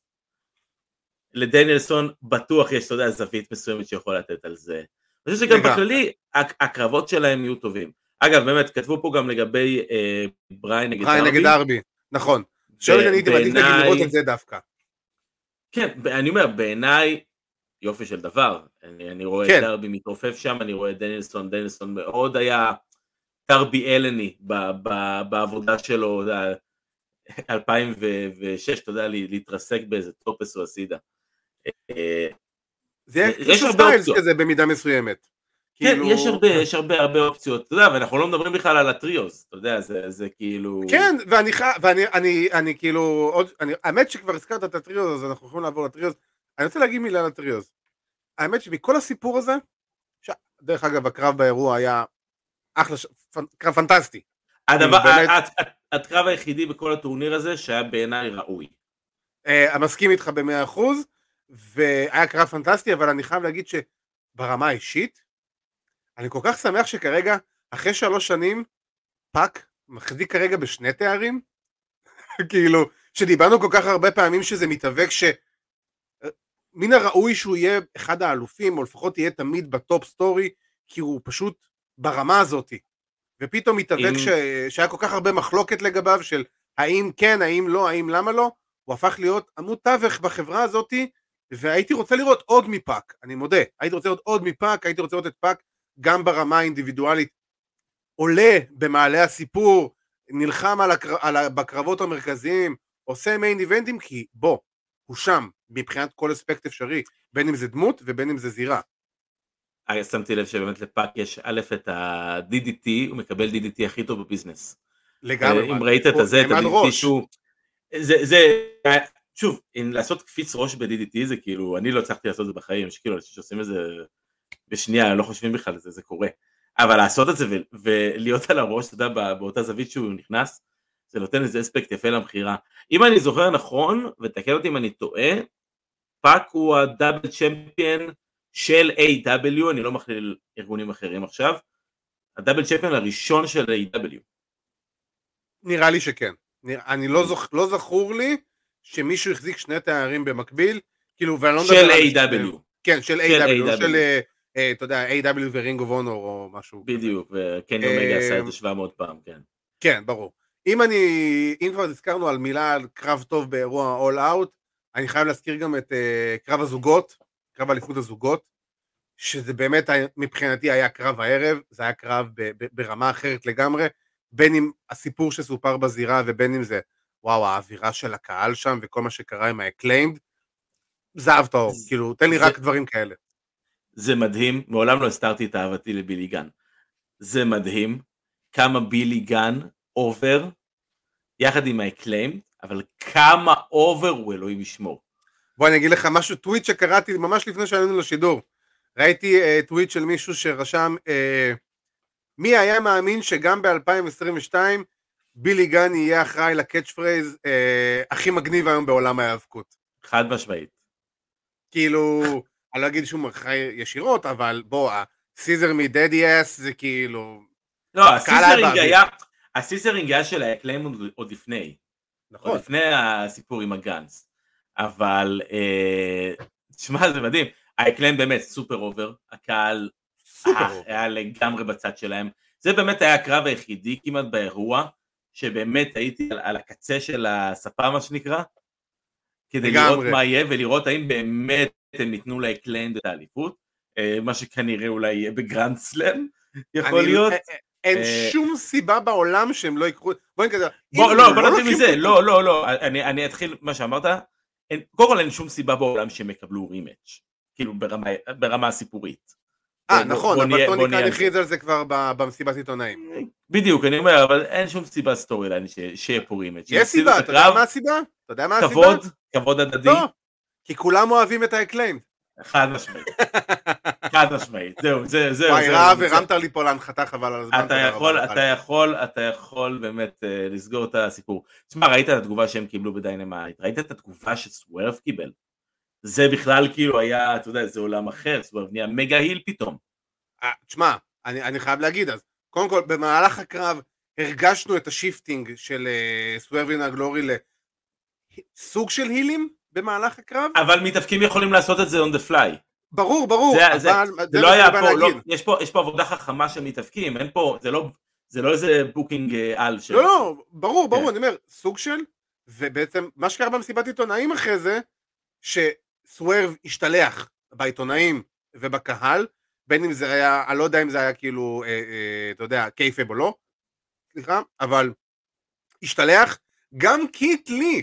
לדניאלסון בטוח יש, אתה יודע, זווית מסוימת שיכול לתת על זה. אני חושב שגם בכללי הקרבות שלהם יהיו טובים. אגב, באמת, כתבו פה גם לגבי אה, בריין נגד דרבי. בריין נגד דרבי, נכון. שואל אני הייתי מעדיף לראות את זה דווקא. כן, אני אומר, בעיניי, יופי של דבר. אני, אני רואה כן. את דרבי מתעופף שם, אני רואה את דניאלסון, דניאלסון מאוד היה דרבי אלין ב, ב, בעבודה שלו, 2006, אתה יודע, להתרסק באיזה tope suicida. אה, זה יש הרבה אופציות כזה במידה מסוימת. כן, כאילו... יש הרבה, יש הרבה הרבה אופציות, אתה יודע, ואנחנו לא מדברים בכלל על ה Trios, אתה יודע, זה, זה כאילו... כן, ואני, ואני אני, אני כאילו, עוד, אני, האמת שכבר הזכרת את ה Trios, אז אנחנו יכולים לעבור ל Trios. אני רוצה להגיד מילה על ה Trios. האמת שמכל הסיפור הזה, ש... דרך אגב, הקרב באירוע היה אחלה, ש... קרב פנטסטי. הדבר, באמת... הקרב היחידי בכל הטורניר הזה שהיה בעיניי ראוי. אני מסכים איתך במאה אחוז. והיה קרב פנטסטי, אבל אני חייב להגיד שברמה האישית, אני כל כך שמח שכרגע, אחרי שלוש שנים, פאק מחזיק כרגע בשני תארים, [laughs] כאילו, שדיברנו כל כך הרבה פעמים שזה מתאבק ש... מן הראוי שהוא יהיה אחד האלופים, או לפחות יהיה תמיד ב top story, כי הוא פשוט ברמה הזאתי. ופתאום מתאבק אם... ש... שהיה כל כך הרבה מחלוקת לגביו, של האם כן, האם לא, האם למה לא, הוא הפך להיות עמוד תווך בחברה הזאתי, והייתי רוצה לראות עוד מפאק, אני מודה, הייתי רוצה לראות עוד מפאק, הייתי רוצה לראות את פאק גם ברמה האינדיבידואלית עולה במעלה הסיפור, נלחם על הקר... על... בקרבות המרכזיים, עושה main event ים כי בוא, הוא שם מבחינת כל אספקט אפשרי, בין אם זה דמות ובין אם זה זירה. שמתי לב שבאמת לפאק יש א' את ה-DDT, הוא מקבל DDT הכי טוב בביזנס. לגמרי. אם ראית את הזה, את ה-DDT שהוא... זה, זה, שוב, אם לעשות קפיץ ראש ב-DDT זה כאילו, אני לא הצלחתי לעשות את זה בחיים, שכאילו אנשים שעושים את זה בשנייה, לא חושבים בכלל על זה, זה קורה. אבל לעשות את זה ולהיות על הראש, אתה יודע, באותה זווית שהוא נכנס, זה נותן איזה אספקט יפה למכירה. אם אני זוכר נכון, ותקן אותי אם אני טועה, פאק הוא ה double champion של AEW, אני לא מכליל ארגונים אחרים עכשיו, ה double champion הראשון של AEW. נראה לי שכן. אני לא, זוכ... לא זכור לי שמישהו החזיק שני תארים במקביל, כאילו, ואני לא מדבר. של AEW. כן, של AEW, לא של, אה, אה, אתה יודע, AEW ו Ring of Honor או משהו. בדיוק, וקני אומגה עשה את זה 700 פעם, כן. כן, ברור. אם אני, אם כבר הזכרנו על מילה על קרב טוב באירוע All Out, אני חייב להזכיר גם את אה, קרב הזוגות, קרב אליפות הזוגות, שזה באמת מבחינתי היה קרב הערב, זה היה קרב ב- ב- ברמה אחרת לגמרי, בין אם הסיפור שסופר בזירה ובין אם זה וואו, האווירה של הקהל שם וכל מה שקרה עם ה Acclaimed, זהב טהור, כאילו, תן לי זה, רק דברים כאלה. זה מדהים, מעולם לא הסתרתי את אהבתי לבילי גן. זה מדהים כמה בילי גן over יחד עם ה Acclaimed, אבל כמה over הוא אלוהים ישמור. בוא אני אגיד לך משהו, טוויט שקראתי ממש לפני שעלינו לשידור. ראיתי אה, טוויט של מישהו שרשם, אה, מי היה מאמין שגם ב-2022 בילי גן יהיה אחראי ל catch phrase אה, הכי מגניב היום בעולם ההיאבקות. חד משמעית. כאילו, אני לא אגיד שהוא אחראי ישירות, אבל בוא, ה scissor me daddy ass זה כאילו... לא, ה scissoring היה, ה scissoring היה של ה Acclaimed עוד לפני. נכון. עוד לפני הסיפור עם הגאנס. אבל, אה, תשמע, זה מדהים. ה Acclaimed באמת super over, הקהל היה לגמרי בצד שלהם. זה באמת היה הקרב היחידי כמעט באירוע, שבאמת הייתי על, על הקצה של הספה מה שנקרא, כדי לגמרי. לראות מה יהיה ולראות האם באמת הם ייתנו ל Acclaimed את האליפות, אה, מה שכנראה אולי יהיה ב Grand Slam, יכול להיות. אה, אין אה, שום סיבה בעולם שהם לא יקחו, בוא נגיד, בוא, לא, בוא לא נתחיל מזה, לא, לא, לא, אני אתחיל מה שאמרת, קודם כל אין שום סיבה בעולם שהם יקבלו rematch, כאילו ברמה הסיפורית. אה נכון, אבל טוני קאן הכריז על זה כבר במסיבת עיתונאים. בדיוק, אני אומר, אבל אין שום סיבה storyline שיהיה פה rematch. יש סיבה, אתה יודע מה הסיבה? אתה יודע מה הסיבה? כבוד, כבוד הדדי. לא, כי כולם אוהבים את ה Acclaimed. חד משמעית. [laughs] חד משמעית, זהו, זה, זהו. וואי, רב, הרמת לי פה להנחתה חבל על הזמן. אתה יכול, אתה יכול, אתה יכול באמת אה, לסגור את הסיפור. תשמע, ראית את התגובה שהם קיבלו ב Dynamite, ראית את התגובה שסוורב קיבל. זה בכלל כאילו היה, אתה יודע, זה עולם אחר, סוורב נהיה mega heel פתאום. אה, תשמע, אני, אני חייב להגיד, אז קודם כל, במהלך הקרב הרגשנו את ה shifting של אה, Swerve in Our Glory לסוג של heel ים במהלך הקרב. אבל מתאפקים יכולים לעשות את זה on the fly. ברור, ברור, זה, אבל... זה, זה, זה לא היה פה, לא, יש פה, יש פה עבודה חכמה של מתאפקים, אין פה, זה לא, זה לא איזה booking אה, על של... לא, לא, ברור, ברור, כן. אני אומר, סוג של, ובעצם מה שקרה במסיבת עיתונאים אחרי זה, שסוורב השתלח בעיתונאים ובקהל, בין אם זה היה, אני לא יודע אם זה היה כאילו, אה, אה, אתה יודע, kayfabe או לא, סליחה, אבל השתלח, גם קיט לי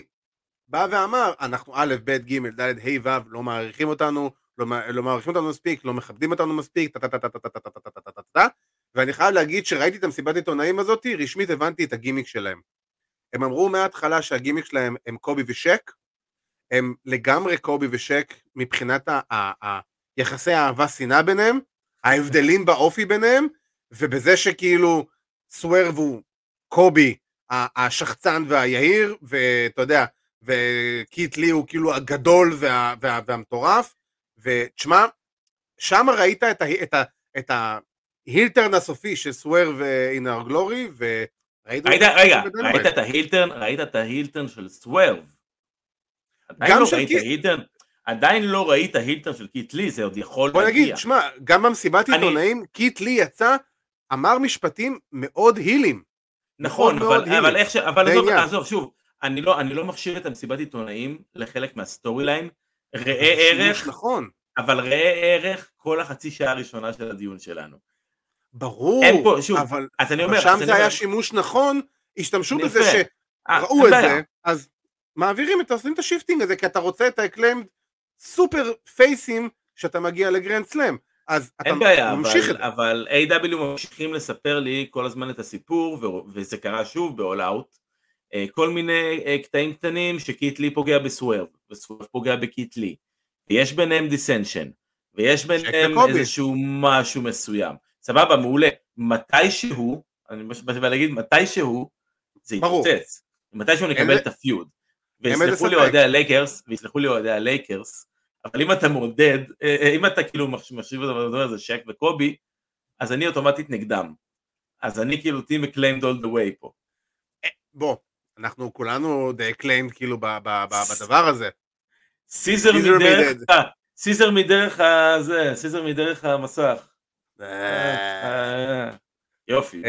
בא ואמר, אנחנו א', ב', ג', ד', ה', ו', לא מעריכים אותנו, לא, לא מעריכים אותנו מספיק, לא מכבדים אותנו מספיק, טה-טה-טה-טה-טה-טה-טה-טה-טה, ואני חייב להגיד שראיתי את המסיבת עיתונאים הזאתי, רשמית הבנתי את הגימיק שלהם. הם אמרו מההתחלה שהגימיק שלהם הם קובי ושק, הם לגמרי קובי ושק מבחינת היחסי האהבה-שנאה ביניהם, ההבדלים באופי ביניהם, ובזה שכאילו סוורב הוא קובי השחצן והיהיר, ואתה יודע, וקיט לי הוא כאילו הגדול וה, וה, והמטורף, ותשמע, שם ראית את, ה, את, ה, את ההילטרן הסופי של סוורב אינר גלורי, וראית... רגע, רגע, ראית את ההילטרן, ראית את ההילטרן של סוורב. עדיין לא ראית heel turn, עדיין לא ראית heel turn של קיט לי, זה עוד יכול להגיע. בוא נגיד, שמע, גם במסיבת עיתונאים, קיט לי יצא, אמר משפטים מאוד heel ים. נכון, אבל, אבל איך ש... אבל עזוב, עזוב, שוב, אני לא, אני לא מחשיב את המסיבת עיתונאים לחלק מה storyline, ראה ערך, נכון. אבל ראה ערך כל החצי שעה הראשונה של הדיון שלנו. ברור, פה, שוב, אבל, אז אני אומר, שם זה היה אומר... שימוש נכון, השתמשו בזה שראו את זה, אז מעבירים, את, עושים את ה shifting הזה, כי אתה רוצה את ה Acclaimed super face ים שאתה מגיע ל Grand Slam. אז אתה בעיה, ממשיך את זה. אבל AEW ממשיכים לספר לי כל הזמן את הסיפור, וזה קרה שוב ב-all out, אה, כל מיני אה, קטעים קטנים שקית' לי פוגע בסוורב, וסוורב פוגע בקית' לי, ויש ביניהם dissension, ויש ביניהם איזשהו משהו מסוים. סבבה, מעולה. מתישהו, אני בא להגיד מתישהו, זה יתפוצץ. מתישהו נקבל את ה feud. ויסלחו לי אוהדי הלייקרס, ויסלחו לי אוהדי הלייקרס, אבל אם אתה מעודד, אה, אם אתה כאילו מחשיב את זה שק וקובי, אז אני אוטומטית נגדם. אז אני כאילו team Acclaimed all the way פה. בוא, אנחנו כולנו The Acclaimed כאילו בדבר הזה. scissor me daddy, scissor me daddy הזה, scissor me daddy ass. אה. אה, יופי,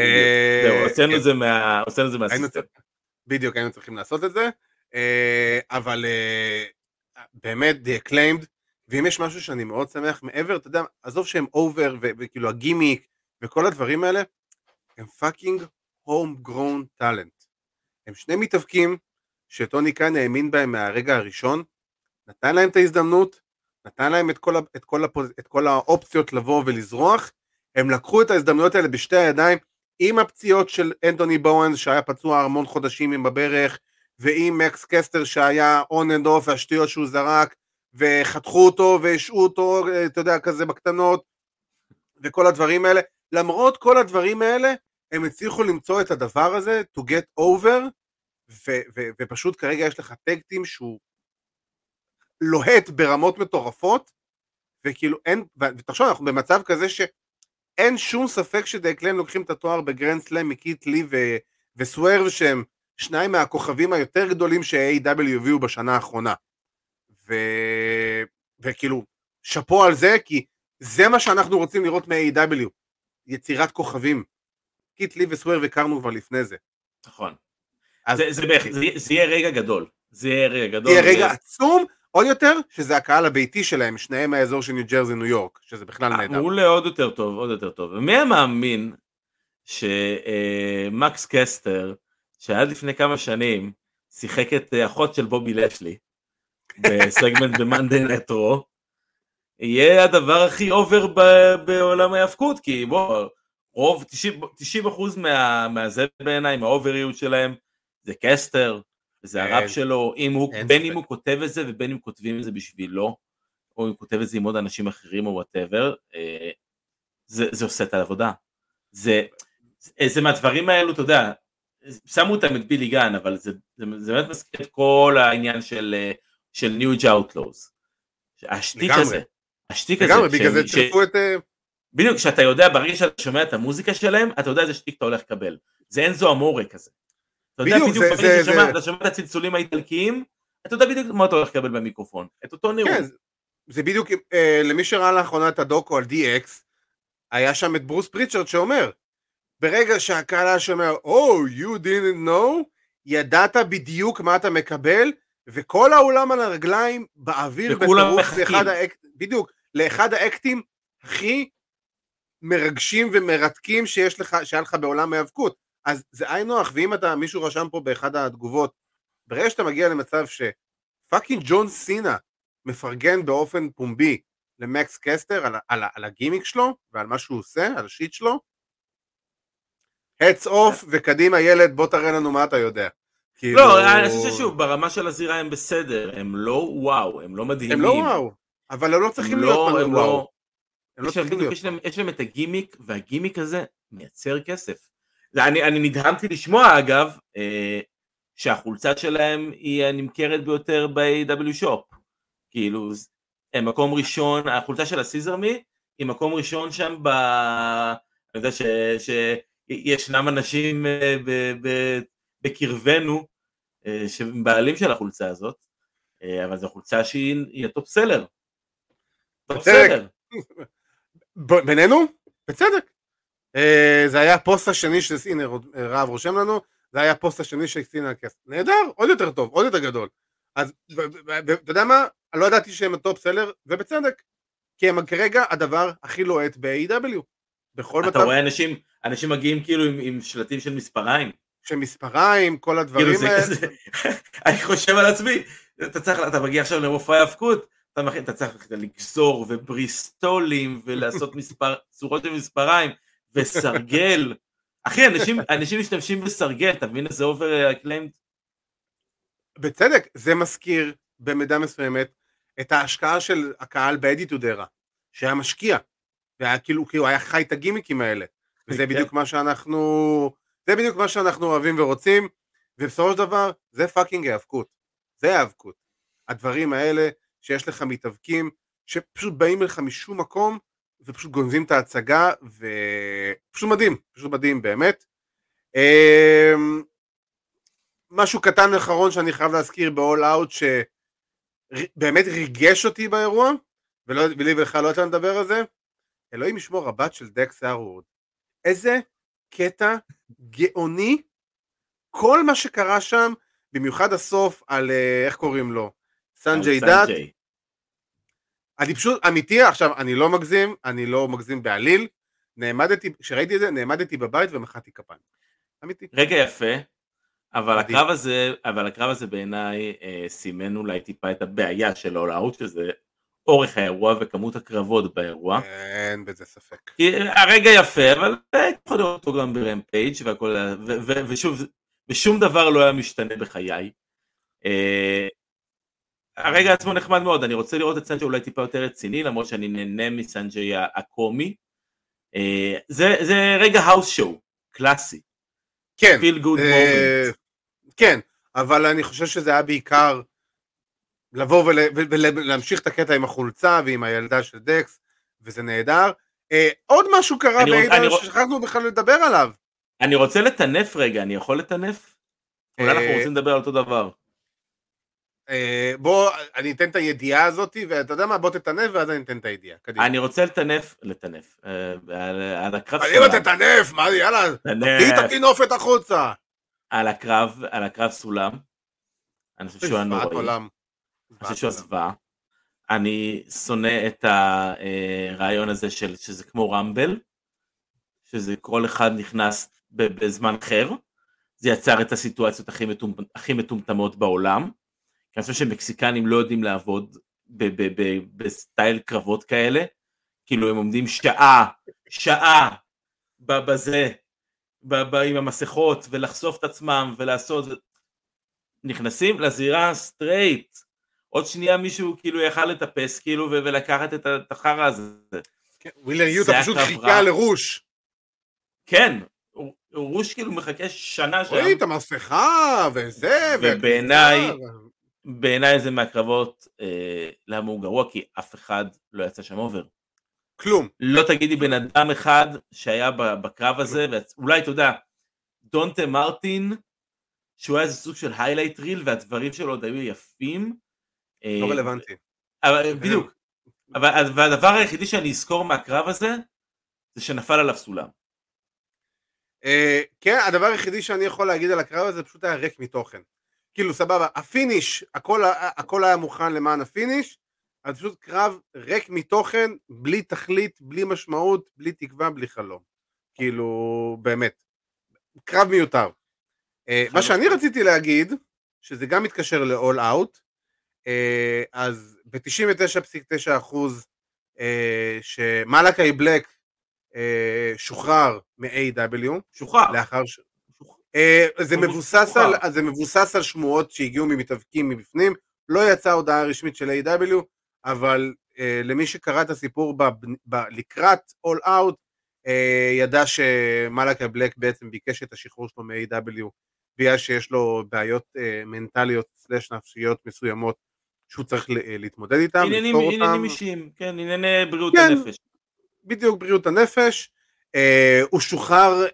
זהו, הוצאנו את זה מה system. בדיוק, היינו צריכים לעשות את זה, אה, אבל באמת The Acclaimed, ואם יש משהו שאני מאוד שמח מעבר, אתה יודע, עזוב שהם over וכאילו הגימיק וכל הדברים האלה, הם fucking homegrown talent. הם שני מתאבקים שטוני קאן האמין בהם מהרגע הראשון, נתן להם את ההזדמנות, נתן להם את כל, את, כל ה push, את כל האופציות לבוא ולזרוח, הם לקחו את ההזדמנויות האלה בשתי הידיים, עם הפציעות של אנטוני בואנס שהיה פצוע המון חודשים עם הברך, ועם מקס קסטר שהיה on and off והשטויות שהוא זרק, וחתכו אותו והשעו אותו, אתה יודע, כזה בקטנות, וכל הדברים האלה. למרות כל הדברים האלה, הם הצליחו למצוא את הדבר הזה, to get over, ו- ו- ופשוט כרגע יש לך טקטים שהוא לוהט ברמות מטורפות, וכאילו אין, ותחשוב, אנחנו במצב כזה שאין שום ספק שדייקלן לוקחים את התואר בגרנד סלאם מקיט לי ו- וסוורב שהם שניים מהכוכבים היותר גדולים ש-A.W. הביאו בשנה האחרונה. ו... וכאילו, שאפו על זה, כי זה מה שאנחנו רוצים לראות מ- AEW יצירת כוכבים. קית' לי וסוורב הכרנו כבר לפני זה. נכון. אז... זה, זה, זה, זה, זה יהיה רגע גדול. זה יהיה רגע גדול. זה יהיה רגע ו... עצום, עוד יותר, שזה הקהל הביתי שלהם, שניהם מהאזור של ניו ג'רזי ניו יורק, שזה בכלל נהדר. מעולה עוד יותר טוב, עוד יותר טוב. ומי המאמין שמקס קסטר, שעד לפני כמה שנים שיחק את אחות של בובי לשלי, בסגמנט [laughs] ב Monday Night Raw, יהיה הדבר הכי over בעולם ההאבקות, כי בוא, רוב, 90, מה, מהזה בעיניי, מהאובריות שלהם, זה קסטר, זה הראפ שלו, אם הוא, בין אם הוא כותב את זה ובין אם כותבים את זה בשבילו, או אם הוא כותב את זה עם עוד אנשים אחרים או whatever, אה, זה, זה עושה את העבודה. זה, זה מהדברים האלו, אתה יודע, שמו אותם את בילי גן, אבל זה, זה, זה באמת מזכיר את כל העניין של, אה, של ניו ג' אאוטלוז. השטיק הזה, השטיק הזה, לגמרי, בגלל זה צירפו את... בדיוק, כשאתה יודע, ברגע שאתה שומע את המוזיקה שלהם, אתה יודע איזה שטיק אתה הולך לקבל. זה אנזו אמורה כזה. אתה יודע בדיוק, בדיוק זה, זה, זה... אתה שומע את הצלצולים האיטלקיים, אתה יודע בדיוק מה אתה הולך לקבל במיקרופון, את אותו נאום. כן, זה בדיוק, אה, למי שראה לאחרונה את הדוקו על DX, היה שם את ברוס פריצ'רד שאומר, ברגע שהקהל היה שומע, Oh, you didn't know, ידעת בדיוק מה אתה מקבל, וכל האולם על הרגליים באוויר לאחד האק... בדיוק, לאחד האקטים הכי מרגשים ומרתקים שיש לך, שהיה לך בעולם ההיאבקות. אז זה היינו הך, ואם אתה, מישהו רשם פה באחד התגובות, ברגע שאתה מגיע למצב שפאקינג ג'ון סינה מפרגן באופן פומבי למקס קסטר על, על, על הגימיק שלו ועל מה שהוא עושה, על השיט שלו, heads off וקדימה ילד בוא תראה לנו מה אתה יודע. כאילו... לא, אני חושב ששוב, ברמה של הזירה הם בסדר, הם לא וואו, הם לא מדהימים. הם לא וואו, אבל הם לא צריכים להיות לא, הם וואו. לא... לא. יש להם, יש להם את הגימיק, והגימיק הזה מייצר כסף. אני, אני נדהמתי לשמוע אגב, אה, שהחולצה שלהם היא הנמכרת ביותר ב-AEW Shop. כאילו, הם מקום ראשון, החולצה של ה scissor me היא מקום ראשון שם ב... אני יודע ש... שישנם אנשים אה, ב... ב... בקרבנו אה, שהם בעלים של החולצה הזאת, אה, אבל זו חולצה שהיא ה top seller. top seller. [laughs] בינינו? בצדק. אה, זה היה הפוסט השני של הנה רהב רושם לנו, זה היה הפוסט השני של סינה קסט. נהדר, עוד יותר טוב, עוד יותר גדול. אז אתה יודע מה? לא ידעתי שהם ה top seller, ובצדק. כי הם כרגע הדבר הכי לוהט ב-AEW. בכל מצב. אתה רואה אנשים, אנשים מגיעים כאילו עם, עם שלטים של מספריים. של מספריים, כל הדברים כאילו האלה. זה, [laughs] אני חושב על עצמי, אתה צריך, אתה מגיע עכשיו למופע האבקות, אתה, אתה צריך לגזור ובריסטולים ולעשות מספר, [laughs] צורות של מספריים. וסרגל. אחי, אנשים, אנשים משתמשים בסרגל, אתה מבין איזה over Acclaimed? בצדק, זה מזכיר במידה מסוימת את ההשקעה של הקהל ב Attitude Era, שהיה משקיע, והיה כאילו, כאילו היה חי את הגימיקים האלה, וזה כן. בדיוק מה שאנחנו, זה בדיוק מה שאנחנו אוהבים ורוצים, ובסופו של דבר, זה fucking היאבקות, זה היאבקות. הדברים האלה שיש לך מתאבקים, שפשוט באים לך משום מקום, ופשוט גונזים את ההצגה, ופשוט מדהים, פשוט מדהים באמת. אמ, משהו קטן אחרון שאני חייב להזכיר ב-all out שבאמת ריגש אותי באירוע, ולא, ולי ולך לא יצא לדבר על זה, אלוהים ישמור הבת של דקס ארורד. איזה קטע גאוני, כל מה שקרה שם, במיוחד הסוף על, אה, איך קוראים לו? סנג'יי דאט. אני פשוט, אמיתי, עכשיו, אני לא מגזים, אני לא מגזים בעליל, נעמדתי, כשראיתי את זה, נעמדתי בבית ומחאתי כפיים. אמיתי. רגע יפה, אבל הקרב הזה, אבל הקרב הזה בעיניי אה, סימן אולי טיפה את הבעיה של ה All Out, שזה אורך האירוע וכמות הקרבות באירוע. אין בזה ספק. כי הרגע יפה, אבל אה, יכול לראות אותו גם ב Rampage והכל, ושוב, ושום דבר לא היה משתנה בחיי. הרגע עצמו נחמד מאוד, אני רוצה לראות את סנג'י אולי טיפה יותר רציני, למרות שאני נהנה מסנג'י הקומי. זה, זה רגע האוס שואו, קלאסי. כן, אה, כן, אבל אני חושב שזה היה בעיקר לבוא ול, ולהמשיך את הקטע עם החולצה ועם הילדה של דקס, וזה נהדר. אה, עוד משהו קרה בעידן ששכחנו בכלל לדבר עליו. אני רוצה לטנף רגע, אני יכול לטנף? אולי אנחנו אה, רוצים לדבר על אותו דבר. אה, בוא, אני אתן את הידיעה הזאת, ואתה יודע מה, בוא תטנף ואז אני אתן את הידיעה. קדימה. אני רוצה לטנף, לטנף, אה, על הקרב. אם אתה תטנף, מה, יאללה, תביא את הטינופת החוצה. על הקרב, על הקרב סולם. אני חושב שהוא הנוראי. אני חושב שהוא זוועה. אני שונא את הרעיון הזה של שזה כמו רמבל, שזה כל אחד נכנס בזמן אחר, זה יצר את הסיטואציות הכי מטומטמות בעולם. אני חושב שמקסיקנים לא יודעים לעבוד בסטייל קרבות כאלה, כאילו הם עומדים שעה, שעה בזה, עם המסכות, ולחשוף את עצמם, ולעשות, נכנסים לזירה straight, עוד שנייה מישהו כאילו יכל לטפס כאילו ולקחת את החרא הזה. כן, ווילר יוטה פשוט חיכה לרוש. כן, רוש כאילו מחכה שנה שם. רואים את המסכה וזה. ובעיניי, בעיניי זה מהקרבות, אה, למה הוא גרוע? כי אף אחד לא יצא שם over. כלום. לא תגידי בן אדם אחד שהיה בקרב הזה, ואולי אתה יודע, דנטה מרטין, שהוא היה איזה סוג של highlight reel, והדברים שלו עוד היו יפים. לא אה, רלוונטי. אבל, בדיוק. אבל, והדבר היחידי שאני אזכור מהקרב הזה, זה שנפל עליו סולם. Uh, כן, הדבר היחידי שאני יכול להגיד על הקרב הזה פשוט היה ריק מתוכן. כאילו סבבה, ה finish, הכל, הכל היה מוכן למען ה finish, אז פשוט קרב ריק מתוכן, בלי תכלית, בלי משמעות, בלי תקווה, בלי חלום. כאילו, באמת. קרב מיותר. Uh, מה שאני רציתי להגיד, שזה גם מתקשר ל-all out, uh, אז ב-99.9 אחוז uh, שמלאקי בלק שוחרר מ-AW. שוחרר. לאחר ש... אה, זה מבוסס, על, זה מבוסס על שמועות שהגיעו ממתאבקים מבפנים, לא יצאה הודעה רשמית של A.W, אבל uh, למי שקרא את הסיפור ב, ב, לקראת All Out, uh, ידע שמלאקה בלק בעצם ביקש את השחרור שלו מ-A.W בגלל שיש לו בעיות uh, מנטליות סלש נפשיות מסוימות שהוא צריך להתמודד איתם, עניינים, לפתור אותם. עניינים אישיים, כן, ענייני בריאות כן, הנפש. בדיוק, בריאות הנפש. Uh, הוא שוחרר uh,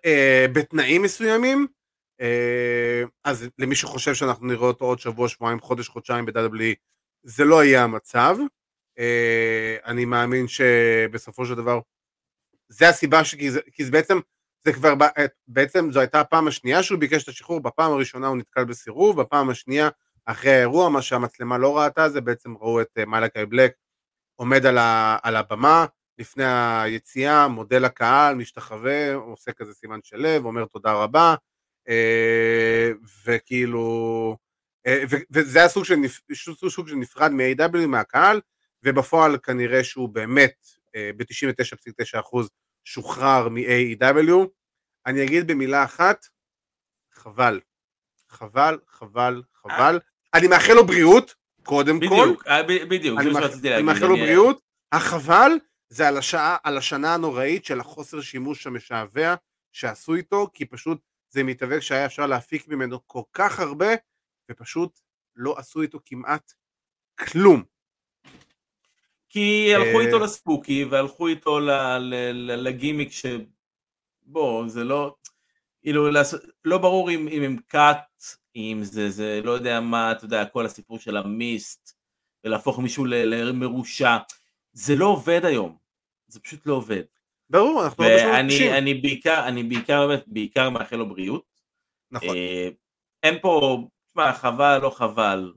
בתנאים מסוימים, אז למי שחושב שאנחנו נראה אותו עוד שבוע, שבועיים, חודש, חודשיים ב-WWE, זה לא יהיה המצב. אה, אני מאמין שבסופו של דבר, זה הסיבה, ש... כי זה בעצם, זה כבר, בעצם זו הייתה הפעם השנייה שהוא ביקש את השחרור, בפעם הראשונה הוא נתקל בסירוב, בפעם השנייה, אחרי האירוע, מה שהמצלמה לא ראתה זה בעצם ראו את אה, מלאקי בלק עומד על, ה, על הבמה, לפני היציאה, מודה לקהל, משתחווה, עושה כזה סימן של לב, אומר תודה רבה, אה, וכאילו, אה, וזה היה סוג של, סוג של נפרד מ-AW מהקהל, ובפועל כנראה שהוא באמת אה, ב-99.9% שוחרר מ-AW. אני אגיד במילה אחת, חבל. חבל, חבל, חבל. אני מאחל לו בריאות, קודם בדיוק, כל. בדיוק, שרציתי להגיד. אני מאחל לו בריאות. החבל זה על, השעה, על השנה הנוראית של החוסר שימוש המשעבע שעשו איתו, כי פשוט זה מתאבק שהיה אפשר להפיק ממנו כל כך הרבה, ופשוט לא עשו איתו כמעט כלום. כי הלכו איתו אה, לספוקי, והלכו איתו לגימיק ש... בוא, זה לא... כאילו, לא ברור אם, אם הם קאט, אם זה, זה, לא יודע מה, אתה יודע, כל הסיפור של המיסט, ולהפוך מישהו למרושע, זה לא עובד היום, זה פשוט לא עובד. ברור, אנחנו לא ואני אני בעיקר, אני בעיקר באמת, בעיקר מאחל לו בריאות. נכון. אה, אין פה, תשמע, חבל, לא חבל.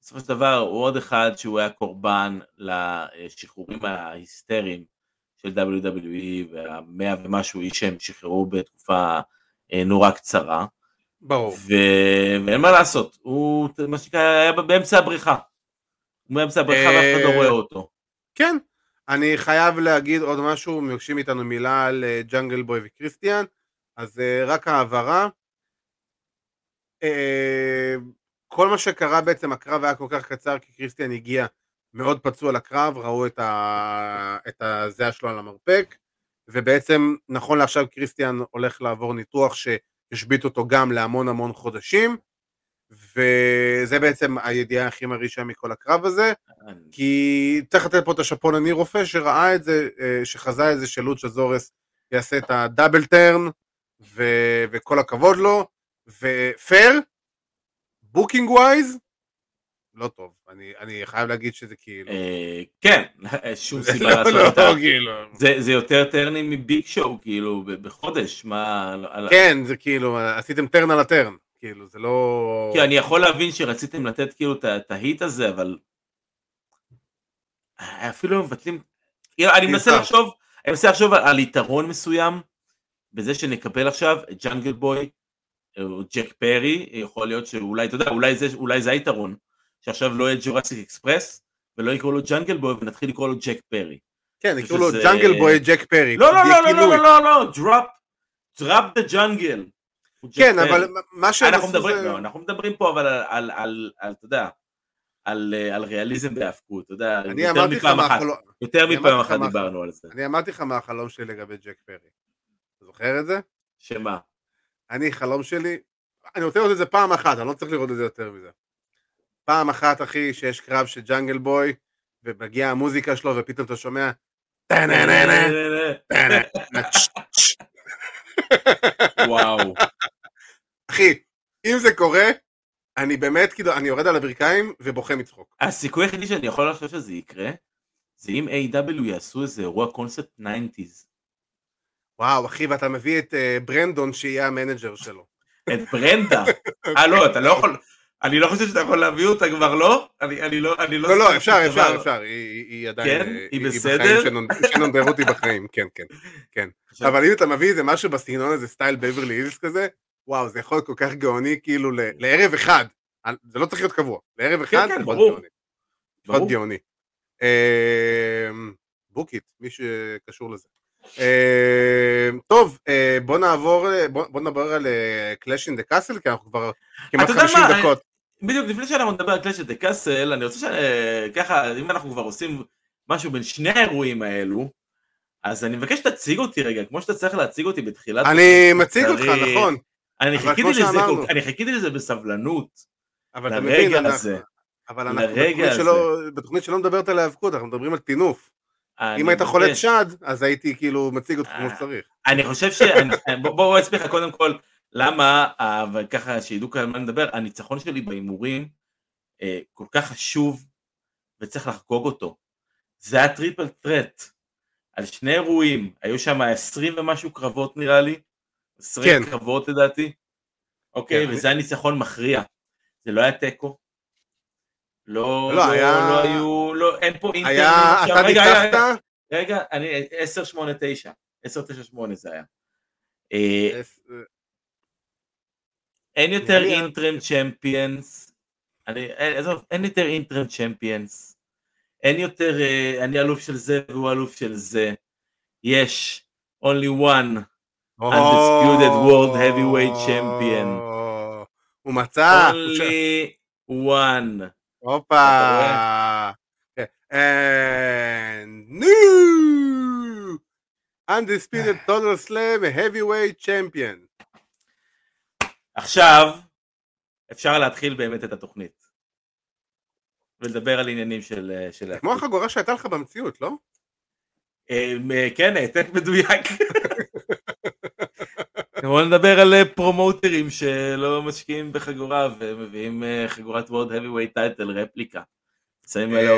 בסופו של דבר הוא עוד אחד שהוא היה קורבן לשחרורים ההיסטריים של WWE והמאה ומשהו איש שהם שחררו בתקופה אה, נורא קצרה. ברור. ו... ואין מה לעשות, הוא מה שנקרא היה באמצע הבריכה. הוא באמצע הבריכה ואף אחד לא רואה אותו. כן, אני חייב להגיד עוד משהו, מבקשים איתנו מילה על ג'אנגל בוי וקריסטיאן, אז uh, רק העברה. Uh, כל מה שקרה בעצם, הקרב היה כל כך קצר, כי קריסטיאן הגיע מאוד פצוע לקרב, ראו את, ה... את הזיעה שלו על המרפק, ובעצם נכון לעכשיו קריסטיאן הולך לעבור ניתוח שהשבית אותו גם להמון המון חודשים, וזה בעצם הידיעה הכי מרעישה מכל הקרב הזה, כי צריך לתת פה את השפון אני רופא שראה את זה, אה, שחזה את זה שלוצ'ה זורס יעשה את הדאבל טרן, ו... וכל הכבוד לו, ופייר, בוקינג ווייז, לא טוב, אני, אני חייב להגיד שזה כאילו... אה, כן, שום סיבה לעשות לא, אותה. כאילו. זה יותר טרנים מביג שואו, כאילו, בחודש, מה... כן, זה כאילו, עשיתם טרן על הטרן, כאילו, זה לא... כי אני יכול להבין שרציתם לתת כאילו את ה heat הזה, אבל... אפילו מבטלים... אני מנסה לחשוב, אני מנסה לחשוב על יתרון מסוים, בזה שנקבל עכשיו את ג'אנגל בוי, או ג'ק פרי, יכול להיות שאולי, אתה יודע, אולי זה, אולי זה היתרון. שעכשיו לא יהיה ג'ורסיק אקספרס, ולא יקראו לו ג'אנגל בוי ונתחיל לקרוא לו ג'ק פרי. כן, יקראו לו ג'אנגל בוי ג'ק פרי. לא, לא, לא, לא, לא, לא, לא, drop, drop the Jungle. כן, אבל מה שהם עשו זה... לא, אנחנו מדברים פה אבל על, על, אתה יודע, על, על ריאליזם בהאבקות, אתה יודע, יותר מפעם אחת, יותר מפעם אחת דיברנו על זה. אני אמרתי לך מה החלום שלי לגבי ג'ק פרי. אתה זוכר את זה? שמה? אני, חלום שלי, אני רוצה לראות את זה פעם אחת, אני לא צריך לראות את זה יותר מזה. פעם אחת, אחי, שיש קרב של ג'אנגל בוי, ומגיעה המוזיקה שלו, ופתאום אתה שומע... וואו. [laughs] אחי, אם זה קורה, אני באמת, כאילו, אני יורד על הברכיים ובוכה מצחוק. הסיכוי היחידי שאני יכול לחשוב שזה יקרה, זה אם AEW יעשו איזה אירוע קונספט 90's. וואו, אחי, ואתה מביא את uh, ברנדה שיהיה ה manager שלו. את ברנדה? אה, לא, אתה לא יכול... אני לא חושב שאתה יכול להביא אותה כבר, לא? אני, אני לא... אני לא, לא, לא אפשר, אפשר, אפשר, היא, היא עדיין... כן? היא בסדר? שנן דוהרטי בחיים, כן, כן, כן. אבל אם אתה מביא איזה משהו בסגנון הזה, סטייל בברלי הילס כזה, וואו, זה יכול להיות כל כך גאוני, כאילו, לערב אחד. זה לא צריך להיות קבוע. לערב כן, אחד, כן, כן, ברור. מאוד גאוני. אמ, book it, מי שקשור לזה. אמ, טוב, אה, בוא נעבור, בוא נדבר על Clash in the Castle, כי אנחנו כבר כמעט 50 דקות. בדיוק, לפני שאנחנו נדבר על Clash the Castle, אני רוצה שככה, אם אנחנו כבר עושים משהו בין שני האירועים האלו, אז אני מבקש שתציג אותי רגע, כמו שאתה צריך להציג אותי בתחילת... אני מציג אותך, נכון. אני חיכיתי לזה, אני חיכיתי לזה בסבלנות. אבל אתה מבין, אבל אנחנו בתוכנית שלא, בתוכנית שלא מדברת על האבקות, אנחנו מדברים על טינוף. אם היית חולת שד, אז הייתי כאילו מציג אותך כמו שצריך. אני חושב ש... [laughs] בואו אסביר לך קודם כל למה, וככה שידעו כאן מה נדבר, הניצחון שלי בהימורים אה, כל כך חשוב וצריך לחגוג אותו. זה היה triple threat על שני אירועים, היו שם עשרים ומשהו קרבות נראה לי, עשרים כן. קרבות לדעתי, אוקיי, כן. וזה היה ניצחון מכריע, זה לא היה תיקו, לא, לא, לא, היה... לא היו, לא, אין פה אינטר. היה, אתה ניצחת? רגע, אני 10-8-9, 10-9-8 זה היה. אה, אין יותר אינטרם צ'מפיאנס, אין יותר אינטרם צ'מפיאנס, אין יותר אה, אני אלוף של זה והוא אלוף של זה, יש only one undisputed world heavyweight champion. הוא מצא. only one. הופה. And new undisputed [sighs] total slam heavyweight champion. עכשיו אפשר להתחיל באמת את התוכנית. ולדבר על עניינים של... של כמו החגורה שהייתה לך במציאות, לא? אמ, כן, העתק מדויק. [laughs] בואו נדבר על אה, פרומוטרים שלא משקיעים בחגורה ומביאים אה, חגורת וורד heavyweight טייטל רפליקה. שמים עליה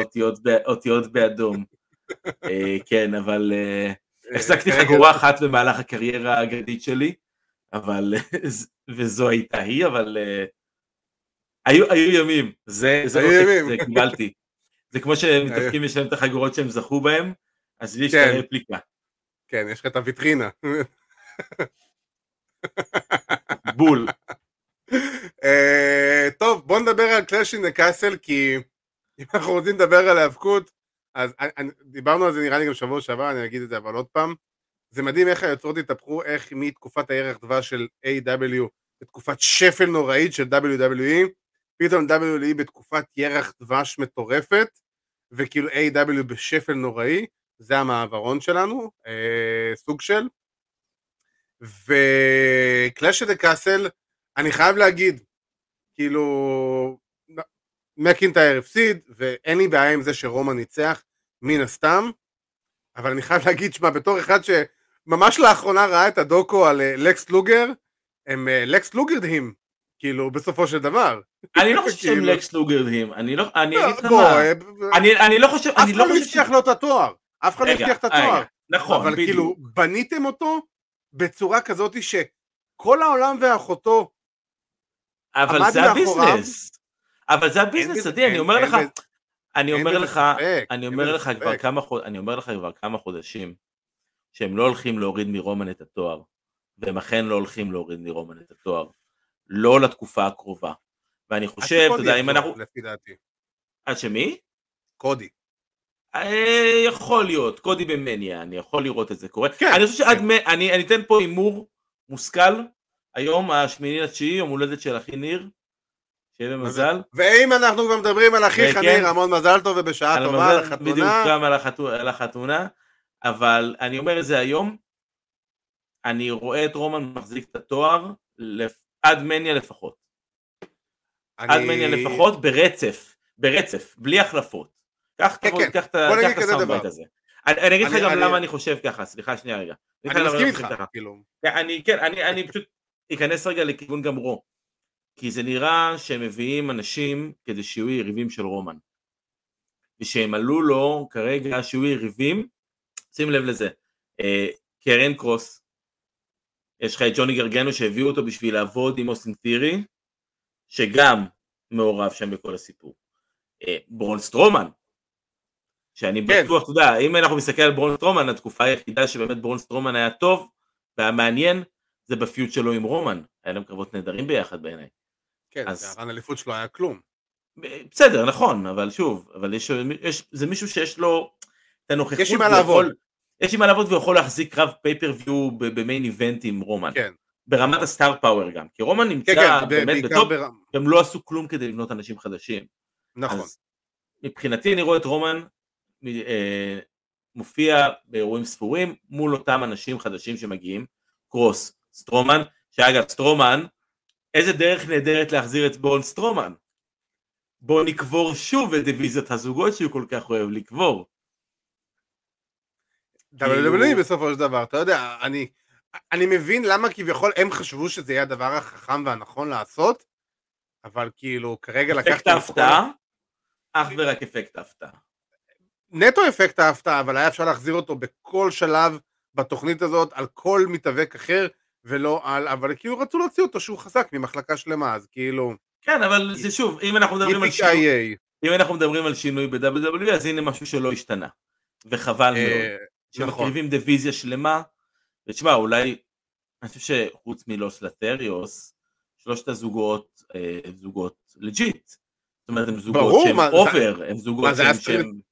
אותיות באדום. אה, כן, אבל החזקתי חגורה אחת במהלך הקריירה האגדית שלי, אבל, וזו הייתה היא, אבל היו, היו ימים, זה, זה עותק, זה קיבלתי. זה כמו שמתאפקים [laughs] לשלם את החגורות שהם זכו בהם, אז לי יש את כן. הרפליקה. כן, יש לך את הוויטרינה. [laughs] בול. אה, טוב, בוא נדבר על קלאש אין קאסל, כי אם אנחנו רוצים לדבר על האבקות, אז דיברנו על זה נראה לי גם שבוע שעבר, אני אגיד את זה אבל עוד פעם. זה מדהים איך היוצרות התהפכו, איך מתקופת הערך דבש של A.W. לתקופת שפל נוראית של WWE, פתאום WWE בתקופת ירח דבש מטורפת, וכאילו A.W. בשפל נוראי, זה המעברון שלנו, אה, סוג של. וקלאש דה קאסל, אני חייב להגיד, כאילו, מקינטייר הפסיד, ואין לי בעיה עם זה שרומא ניצח, מן הסתם, אבל אני חייב להגיד, שמע, בתור אחד שממש לאחרונה ראה את הדוקו על אה, לקס לוגר, הם אה, לקס לוגרדהים, כאילו, בסופו של דבר. אני לא חושב שהם [laughs] כאילו- לקס לוגרדהים, אני לא, אני לא, אגיד לך מה, אה, אני לא חושב, אני לא חושב... אף אחד לא הבטיח לו את התואר, אף אחד לא הבטיח את התואר. נכון, אבל כאילו, בניתם אותו בצורה כזאת שכל העולם ואחותו אבל זה הביזנס. אבל זה הביזנס, עדי, אני אומר לך, אני אומר לך, אני אומר לך כבר כמה אני אומר לך כבר כמה חודשים שהם לא הולכים להוריד מרומן את התואר, והם אכן לא הולכים להוריד מרומן את התואר, לא לתקופה הקרובה. ואני חושב, אתה יודע, אם אנחנו... לפי דעתי. עד שמי? קודי. אה, יכול להיות, קודי במניה, אני יכול לראות את זה קורה. כן, אני חושב שעד, כן. אני אתן פה הימור מושכל, היום השמיני לתשיעי, יום הולדת של אחי ניר, שיהיה במזל. ואם אנחנו כבר מדברים על אחיך ניר, המון מזל טוב ובשעה טובה על החתונה. בדיוק, גם על החתונה, אבל אני אומר את זה היום, אני רואה את רומן מחזיק את התואר עד מניה לפחות. עד מניה לפחות ברצף, ברצף, בלי החלפות. קח את כן, הסאונדבייט הזה. אני אגיד לך גם למה אני חושב ככה, סליחה שנייה רגע. אני מסכים איתך, כאילו. אני כן, אני פשוט אכנס רגע לכיוון גם רו. כי זה נראה שהם מביאים אנשים כדי שיהיו יריבים של רומן. ושהם עלו לו כרגע שיהיו יריבים, שים לב לזה, אה, קרן קרוס, יש לך את ג'וני גרגנו שהביאו אותו בשביל לעבוד עם אוסטין תירי, שגם מעורב שם בכל הסיפור. אה, ברון סטרומן, שאני כן. בטוח, אתה יודע, אם אנחנו מסתכל על ברון סטרומן, התקופה היחידה שבאמת ברון סטרומן היה טוב והיה מעניין, זה ב feud שלו עם רומן, היה להם קרבות נהדרים ביחד בעיניי. כן, אז... ה run אליפות שלו היה כלום. בסדר, נכון, אבל שוב, אבל יש, יש, זה מישהו שיש לו את הנוכחות. יש עם מה לעבוד. יש עם מה לעבוד והוא יכול להחזיק קרב pay-per-view ב main event עם רומן. כן. ברמת ה star power גם, כי רומן נמצא כן, כן, באמת ב top, בר... הם לא עשו כלום כדי לבנות אנשים חדשים. נכון. אז מבחינתי אני רואה את רומן מופיע באירועים ספורים מול אותם אנשים חדשים שמגיעים, קרוס, סטרומן, שאגב סטרומן, איזה דרך נהדרת להחזיר את ברון סטרומן. בואו נקבור שוב את דיוויזיית הזוגות שהוא כל כך אוהב לקבור. WWE בסופו של דבר, אתה יודע, אני, אני מבין למה כביכול הם חשבו שזה יהיה הדבר החכם והנכון לעשות, אבל כאילו כרגע לקחת... אפקט ההפתעה? אך ורק אפקט ההפתעה. נטו אפקט ההפתעה, אבל היה אפשר להחזיר אותו בכל שלב בתוכנית הזאת על כל מתאבק אחר, ולא על, אבל כאילו רצו להוציא אותו שהוא חזק ממחלקה שלמה, אז כאילו... כן, אבל זה שוב, אם אנחנו מדברים על שינוי, אם אנחנו מדברים על שינוי ב-WWE, אז הנה משהו שלא השתנה, וחבל אה, מאוד, נכון. שמקריבים דיוויזיה שלמה, ותשמע, אולי, אני חושב שחוץ מלוס לותריוס, שלושת הזוגות, אה, זוגות legit, זאת אומרת, הם זוגות שהם over, הם זוגות שהם...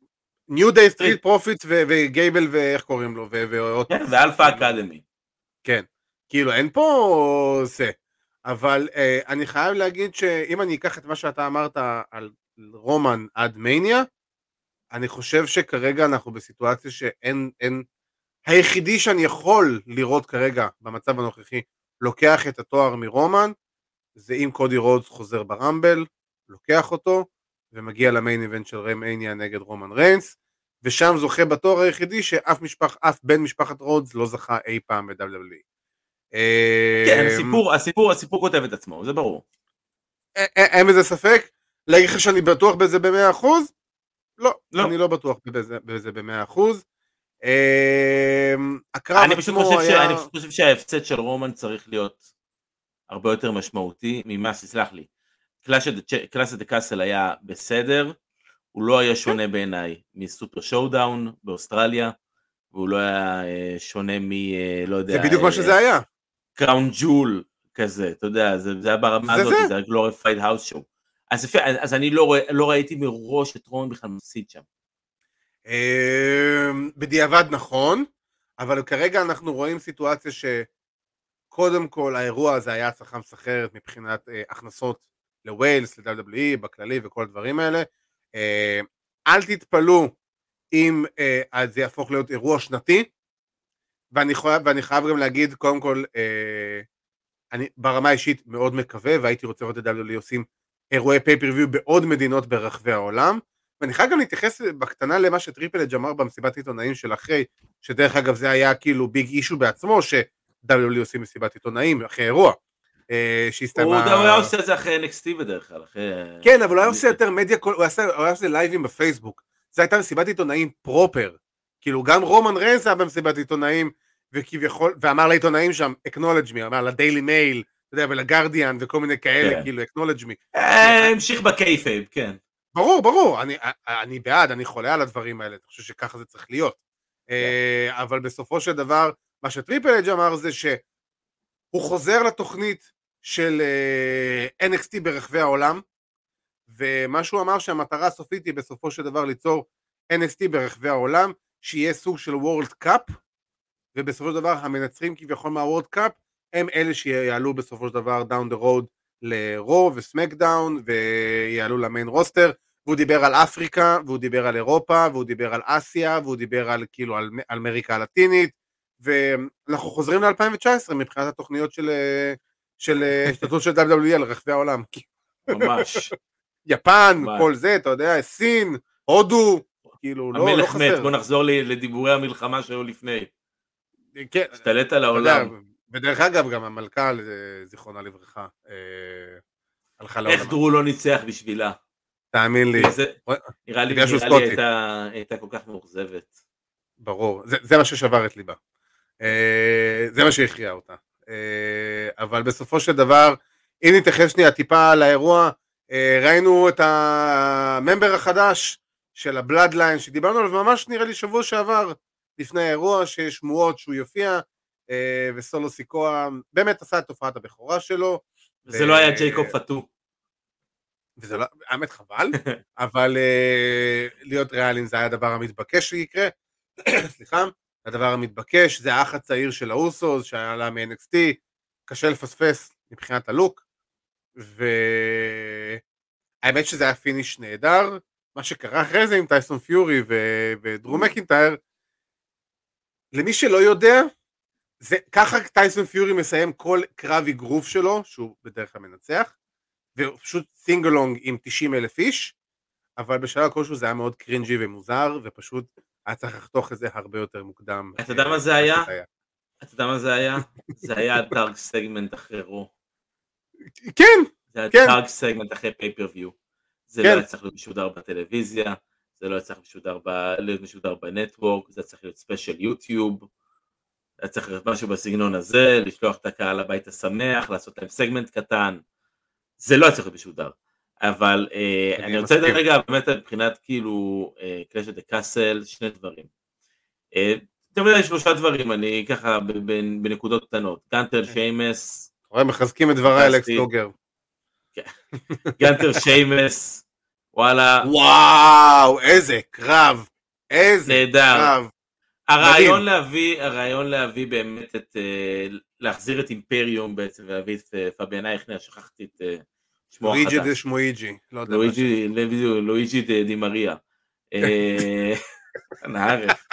ניו דיי סטריט פרופיט וגייבל ואיך קוראים לו, כן, ואלפא אקדמי. כן. כאילו אין פה זה, אבל אה, אני חייב להגיד שאם אני אקח את מה שאתה אמרת על רומן עד מניה, אני חושב שכרגע אנחנו בסיטואציה שאין, אין, היחידי שאני יכול לראות כרגע במצב הנוכחי לוקח את התואר מרומן, זה אם קודי רודס חוזר ברמבל, לוקח אותו, ומגיע למיין איבנט של רמניה נגד רומן ריינס, ושם זוכה בתואר היחידי שאף משפח, בן משפחת רודס לא זכה אי פעם ב-WWE. כן, אמ, הסיפור, הסיפור, הסיפור כותב את עצמו, זה ברור. אין בזה ספק? להגיד לך שאני בטוח בזה במאה אחוז? לא, לא, אני לא בטוח בזה, בזה במאה אחוז. אמ, הקרב עצמו היה... אני פשוט חושב שההפסד של רומן צריך להיות הרבה יותר משמעותי ממה, סלח לי. Clash the Castle היה בסדר, הוא לא היה שונה כן. בעיניי מסופר שואו דאון באוסטרליה, והוא לא היה אה, שונה מ... אה, לא יודע... זה בדיוק מה שזה היה. קראון ג'ול כזה, אתה יודע, זה, זה היה ברמה הזאת, זה היה glorified house show. אז, יפה, אז אני לא, לא ראיתי מראש את רומן בכלל מפסיד שם. אמ, בדיעבד נכון, אבל כרגע אנחנו רואים סיטואציה שקודם כל האירוע הזה היה הצלחה מסחררת מבחינת אה, הכנסות לווילס, ל-WWE, בכללי וכל הדברים האלה. אה, אל תתפלאו אם אה, זה יהפוך להיות אירוע שנתי, ואני חייב, ואני חייב גם להגיד, קודם כל, אה, אני ברמה האישית מאוד מקווה, והייתי רוצה לראות את WWE עושים אירועי פייפריוויו בעוד מדינות ברחבי העולם, ואני חייב גם להתייחס בקטנה למה שטריפל אג' אמר במסיבת עיתונאים של אחרי, שדרך אגב זה היה כאילו ביג אישו בעצמו, ש-WWE עושים מסיבת עיתונאים אחרי אירוע. אה, שהסתיימה... הוא היה עושה את זה אחרי NXT בדרך כלל, אחרי... כן, אבל הוא היה עושה יותר מדיה, הוא היה עושה לייבים בפייסבוק. זו הייתה מסיבת עיתונאים proper. כאילו גם רומן ריינס היה במסיבת עיתונאים, וכביכול, ואמר לעיתונאים שם, acknowledge me, אמר לדיילי מייל, אתה יודע, ולגרדיאן וכל מיני כאלה, כן. כאילו, acknowledge me. אה, המשיך ב kayfabe, כן. ברור, ברור, אני, אני בעד, אני חולה על הדברים האלה, אני חושב שככה זה צריך להיות. כן. אה, אבל בסופו של דבר, מה שטריפל אייץ' אמר זה שהוא חוזר לתוכנית של אה, NXT ברחבי העולם, ומה שהוא אמר שהמטרה הסופית היא בסופו של דבר ליצור NXT ברחבי העולם, שיהיה סוג של World Cup, ובסופו של דבר המנצחים כביכול מה World Cup הם אלה שיעלו בסופו של דבר down the road לרו וסמקדאון ויעלו ל main roster והוא דיבר על אפריקה והוא דיבר על אירופה והוא דיבר על אסיה והוא דיבר על כאילו על, על אמריקה הלטינית ואנחנו חוזרים ל-2019 מבחינת התוכניות של של [laughs] השתתפות של WWE על רחבי העולם. ממש. [laughs] יפן, כל זה, אתה יודע, סין, הודו, כאילו, לא, לא חסר. המלך מת, בוא נחזור לדיבורי המלחמה שהיו לפני. כן. השתלט על העולם. ודרך אגב, גם המלכה, זיכרונה לברכה, אה, הלכה לעולם. איך דרו לא ניצח בשבילה? תאמין לי. נראה לי היא הייתה כל כך מאוכזבת. ברור, זה מה ששבר את ליבה. אה, זה מה שהכריע אותה. אה, אבל בסופו של דבר, אם נתייחס שנייה טיפה לאירוע, ראינו את הממבר החדש של הבלאדליין שדיברנו עליו ממש נראה לי שבוע שעבר לפני האירוע שיש שמועות שהוא יופיע אה, וסולו סיקואה באמת עשה את תופעת הבכורה שלו. וזה ו... לא היה ג'ייקוב פאטו. וזה לא, האמת חבל, [laughs] אבל להיות ריאליים זה היה הדבר המתבקש שיקרה, [coughs] סליחה, הדבר המתבקש זה האח הצעיר של האוסוס שעלה מ-NXT, קשה לפספס מבחינת הלוק, והאמת שזה היה finish נהדר, מה שקרה אחרי זה עם טייסון פיורי ו... ודרו מקינטייר, למי שלא יודע, זה ככה טייסון פיורי מסיים כל קרב אגרוף שלו, שהוא בדרך כלל מנצח, והוא פשוט sing-along עם 90 אלף איש, אבל בשלב כלשהו זה היה מאוד קרינג'י ומוזר, ופשוט היה צריך לחתוך את זה הרבה יותר מוקדם. אתה יודע מה זה היה? אתה יודע מה זה היה? [laughs] זה היה dark segment אחרי רו. כן, זה היה dark segment אחרי pay-per-view. זה לא כן. היה צריך להיות משודר בטלוויזיה, זה לא היה צריך להיות משודר ב network, זה צריך להיות special יוטיוב. היה צריך להיות משהו בסגנון הזה, לשלוח את הקהל הביתה שמח, לעשות להם סגמנט קטן, זה לא היה צריך להיות משודר. אבל אה, אני רוצה לדעת רגע באמת מבחינת כאילו קלאש דה קאסל, שני דברים. אה, תמיד יש שלושה דברים, אני ככה בנקודות קטנות. גנטר כן. שיימס. רואה, מחזקים את דבריי אלכס לוגר. כן. גנטר [laughs] שיימס, וואלה. וואו, איזה קרב. איזה קרב. הרעיון להביא, הרעיון להביא באמת את, אה, להחזיר את אימפריום בעצם ולהביא את אה, פביאן אייכנר, שכחתי את אה. לואיג'י דה שמואיג'י, לא יודע לואיג'י דה מריה. [laughs] נערף.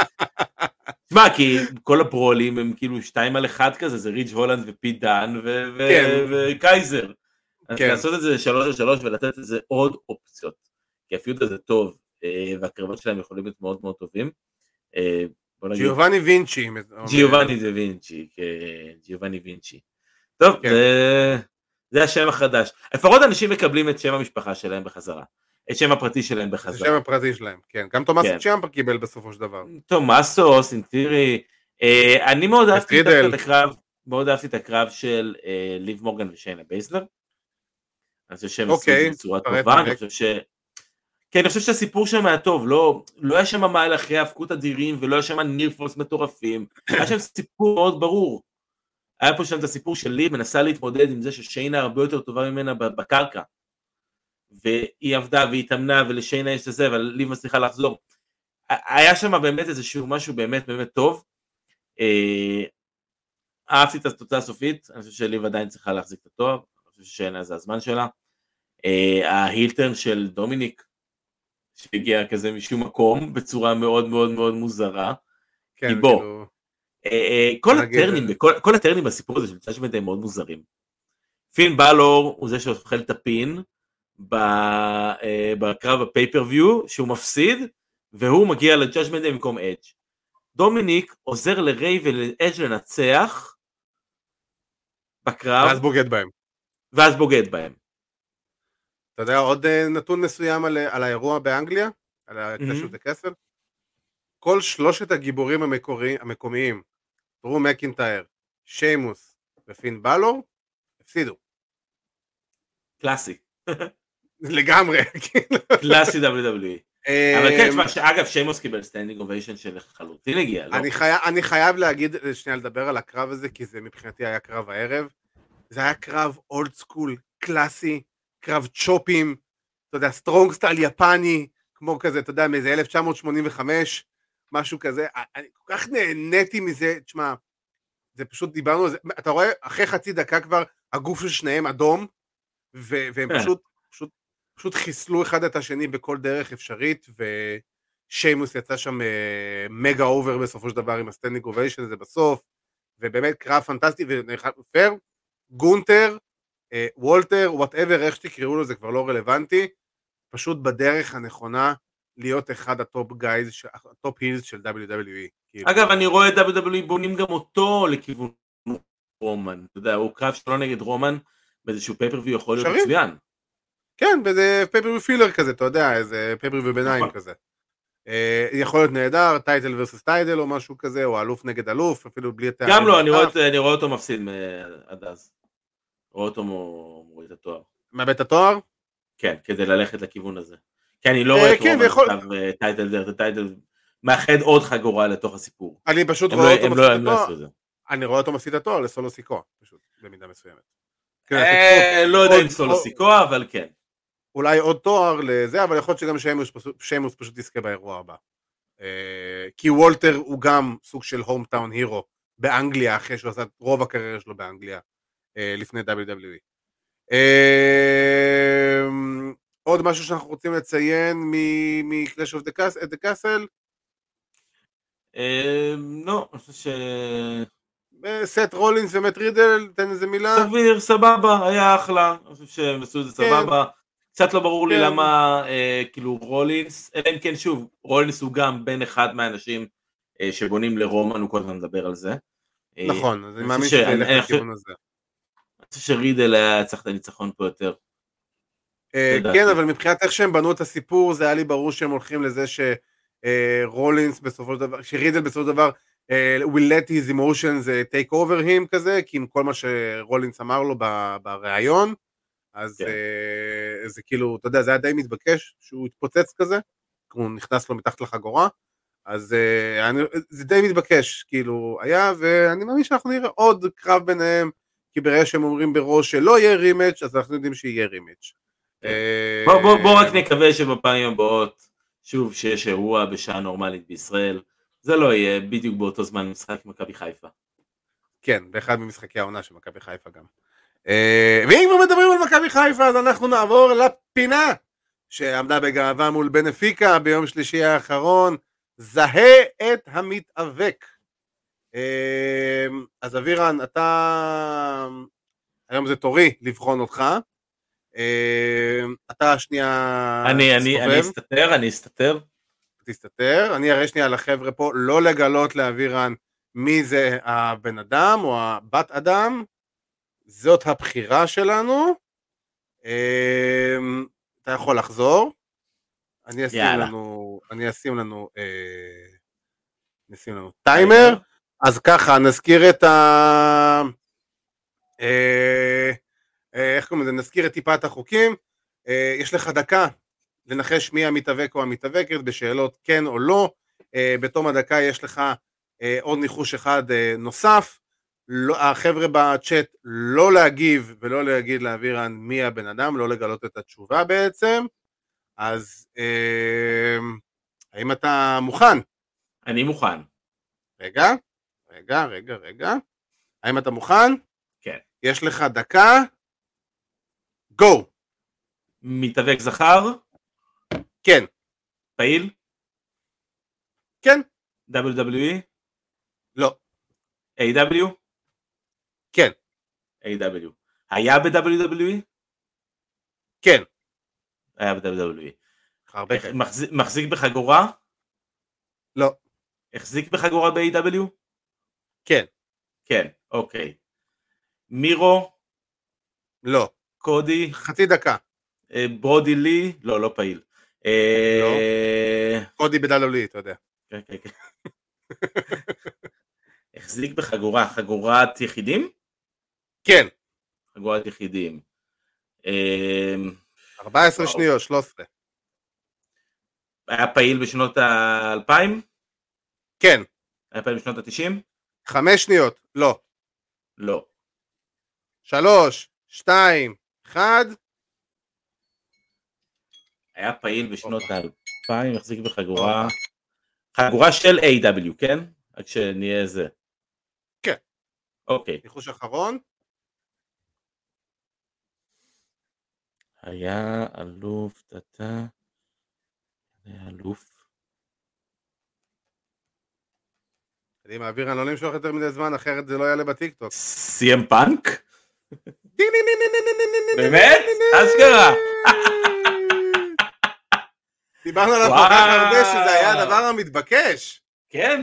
תשמע, כי כל הברולים הם כאילו שתיים על אחד כזה, זה ריץ' הולנד ופי דן כן. וקייזר. אז כן. לעשות את זה שלוש על שלוש ולתת לזה עוד אופציות. כי הפיוט הזה טוב, והקרבות שלהם יכולים להיות מאוד מאוד טובים. ג'יובאני וינצ'י. ג'יובאני זה וינצ'י, כן, ג'יובאני וינצ'י. טוב, כן. זה, השם החדש. לפחות אנשים מקבלים את שם המשפחה שלהם בחזרה. את שם הפרטי שלהם בחזרה. את שם הפרטי שלהם, כן. גם תומאסו כן. צ'יאמפה קיבל בסופו של דבר. תומאסו, סינטירי. אה, אני מאוד אהבתי את הקרב, מאוד אהבתי את הקרב של אה, ליב מורגן ושיינה בייזלר. אני חושב שהם עשו את זה אוקיי, בצורה טובה, אני חושב ש... כי אני חושב שהסיפור שם היה טוב, לא, לא היה שם מהלכי האבקות אדירים ולא היה שם נירפולס מטורפים, היה שם סיפור מאוד ברור. היה פה שם את הסיפור של לי מנסה להתמודד עם זה ששיינה הרבה יותר טובה ממנה בקרקע. והיא עבדה והיא התאמנה ולשיינה יש את זה, אבל לי מצליחה לחזור. היה שם באמת איזשהו משהו באמת באמת טוב. אה, אהבתי את התוצאה הסופית, אני חושב שליב עדיין צריכה להחזיק את התואר, אני חושב ששיינה זה הזמן שלה. אה, ה heel turn של דומיניק, שהגיע כזה משום מקום בצורה מאוד מאוד מאוד מוזרה. כן, כי בוא, כאילו... אה, אה, כל הטרנים, כל, הטרנים בסיפור הזה של ג'אדג'מנט הם מאוד מוזרים. פין בלור הוא זה שאוכל את ה pin בקרב ה pay-per-view שהוא מפסיד והוא מגיע לג'אדג'מנט במקום אדג'. דומיניק עוזר לריי ולאדג' לנצח בקרב. ואז בוגד בהם. ואז בוגד בהם. אתה יודע עוד אה, נתון מסוים על, על האירוע באנגליה? על הקלשות mm-hmm. הקסל? כל שלושת הגיבורים המקורי, המקומיים, דרו מקינטייר, שיימוס ופין בלור, הפסידו. קלאסי. לגמרי. [laughs] כאילו. קלאסי WWE. אבל כן, תשמע, אגב, שיימוס קיבל standing ovation של לחלוטין הגיע, לא? אני חייב להגיד, שנייה לדבר על הקרב הזה, כי זה מבחינתי היה קרב הערב. זה היה קרב old school, קלאסי, קרב צ'ופים, אתה יודע, strong style יפני, כמו כזה, אתה יודע, מאיזה 1985, משהו כזה. אני כל כך נהניתי מזה, תשמע, זה פשוט, דיברנו על זה, אתה רואה, אחרי חצי דקה כבר, הגוף של שניהם אדום, והם כן. פשוט, פשוט, פשוט חיסלו אחד את השני בכל דרך אפשרית, ושיימוס יצא שם מגה uh, over בסופו של דבר עם ה standing ovation הזה בסוף, ובאמת קרב פנטסטי ופייר, גונטר, uh, וולטר, whatever, איך שתקראו לו זה כבר לא רלוונטי, פשוט בדרך הנכונה להיות אחד ה top guys, ה top heels של WWE. כאילו. אגב, אני רואה את WWE בונים גם אותו לכיוון רומן, אתה יודע, הוא קרב שלו נגד רומן, באיזשהו pay-per-view יכול להיות מצוין. כן, באיזה pay-per-view filler כזה, אתה יודע, איזה pay-per-view ביניים נכון. כזה. אה, יכול להיות נהדר, title versus title או משהו כזה, או אלוף נגד אלוף, אפילו בלי התארים. גם לא, רואה, אני רואה אותו מפסיד עד אז. רואה אותו מוריד את התואר. מאבד את התואר? כן, כדי ללכת לכיוון הזה. כי אני לא רואה את כן, רומן אה, title דר, title מאחד עוד חגורה לתוך הסיפור. אני פשוט רואה לא- אותו מפסיד את לא התואר. אני רואה אותו מפסיד את לסולו סיקו, פשוט, במידה מסוימת. כן, אה, לא יודע אם סולו סיקו, אבל כן. אולי עוד תואר לזה, אבל יכול להיות שגם שיימוס פשוט יזכה באירוע הבא. אה, כי וולטר הוא גם סוג של הום טאון הירו באנגליה, אחרי שהוא עשה את רוב הקריירה שלו באנגליה, לפני WWE. עוד משהו שאנחנו רוצים לציין מ-Clash of the Castle? לא, אני חושב ש... סט רולינס ומט רידל, תן איזה מילה. סביר, סבבה, היה אחלה, אני חושב שהם עשו את זה כן. סבבה. קצת לא ברור לי כן. למה, אה, כאילו, רולינס, אלא אם כן, שוב, רולינס הוא גם בין אחד מהאנשים אה, שבונים לרומן, הוא כל הזמן מדבר על זה. אה, נכון, אז אני מאמין שזה ילך לכיוון הזה. אני חושב שרידל היה צריך את הניצחון פה יותר. כן, אבל מבחינת איך שהם בנו את הסיפור, זה היה לי ברור שהם הולכים לזה שרולינס בסופו של דבר, שרידל בסופו של דבר uh, will let his emotions take over him כזה, כי עם כל מה שרולינס אמר לו בריאיון, אז כן. זה כאילו, אתה יודע, זה היה די מתבקש שהוא התפוצץ כזה, הוא נכנס לו מתחת לחגורה, אז זה די מתבקש, כאילו, היה, ואני מאמין שאנחנו נראה עוד קרב ביניהם, כי ברגע שהם אומרים בראש שלא יהיה רימץ', אז אנחנו יודעים שיהיה רימץ'. כן. בוא, בוא, בוא רק נקווה שבפעמים הבאות, שוב, שיש אירוע בשעה נורמלית בישראל, זה לא יהיה בדיוק באותו זמן משחק מכבי חיפה. כן, באחד ממשחקי העונה של מכבי חיפה גם. אה, ואם כבר מדברים על מכבי חיפה, אז אנחנו נעבור לפינה שעמדה בגאווה מול בנפיקה ביום שלישי האחרון, זהה את המתאבק. אה, אז אבירן, אתה... היום זה תורי לבחון אותך. אה, אתה שנייה... אני, אני, אני אסתתר, אני אסתתר. תסתתר, אני אראה שנייה לחבר'ה פה לא לגלות לאבירן מי זה הבן אדם או הבת אדם, זאת הבחירה שלנו, אמ, אתה יכול לחזור, אני אשים יאללה. לנו, אני אשים לנו, אה, נשים לנו טיימר, אז ככה נזכיר את ה... אה, אה, איך קוראים לזה? נזכיר את טיפת החוקים, אה, יש לך דקה לנחש מי המתאבק או המתאבקת בשאלות כן או לא. Uh, בתום הדקה יש לך עוד ניחוש אחד נוסף. לא, החבר'ה בצ'אט לא להגיב ולא להגיד לאבירן מי הבן אדם, לא לגלות את התשובה בעצם. אז האם אתה מוכן? אני מוכן. רגע, רגע, רגע, רגע. האם אתה מוכן? כן. יש לך דקה. גו. מתאבק זכר? כן. פעיל? כן. WWE? לא. A.W? כן. A.W. היה ב-WWE? כן. היה ב-WWE. הרבה מחזיק, מחזיק בחגורה? לא. החזיק בחגורה ב-A.W? כן. כן, אוקיי. מירו? לא. קודי? חצי דקה. אה, ברודי לי? לא, לא פעיל. אה, לא. קודי בדלולי, אתה יודע. כן, כן, כן. [laughs] החזיק בחגורה, חגורת יחידים? כן. חגורת יחידים. 14 שניות, 13. היה פעיל בשנות האלפיים? כן. היה פעיל בשנות התשעים? חמש שניות, לא. לא. שלוש, שתיים, אחד. היה פעיל בשנות האלפיים, החזיק בחגורה... חגורה של A.W, כן? רק שנהיה זה. כן. אוקיי. ניחוש אחרון. היה אלוף, טאטה, היה אלוף. אני מעביר, אני לא נמשוך יותר מדי זמן, אחרת זה לא יעלה בטיקטוק. סי.אם פאנק? באמת? אשכרה. דיברנו עליו כל כך הרבה שזה היה הדבר המתבקש. כן.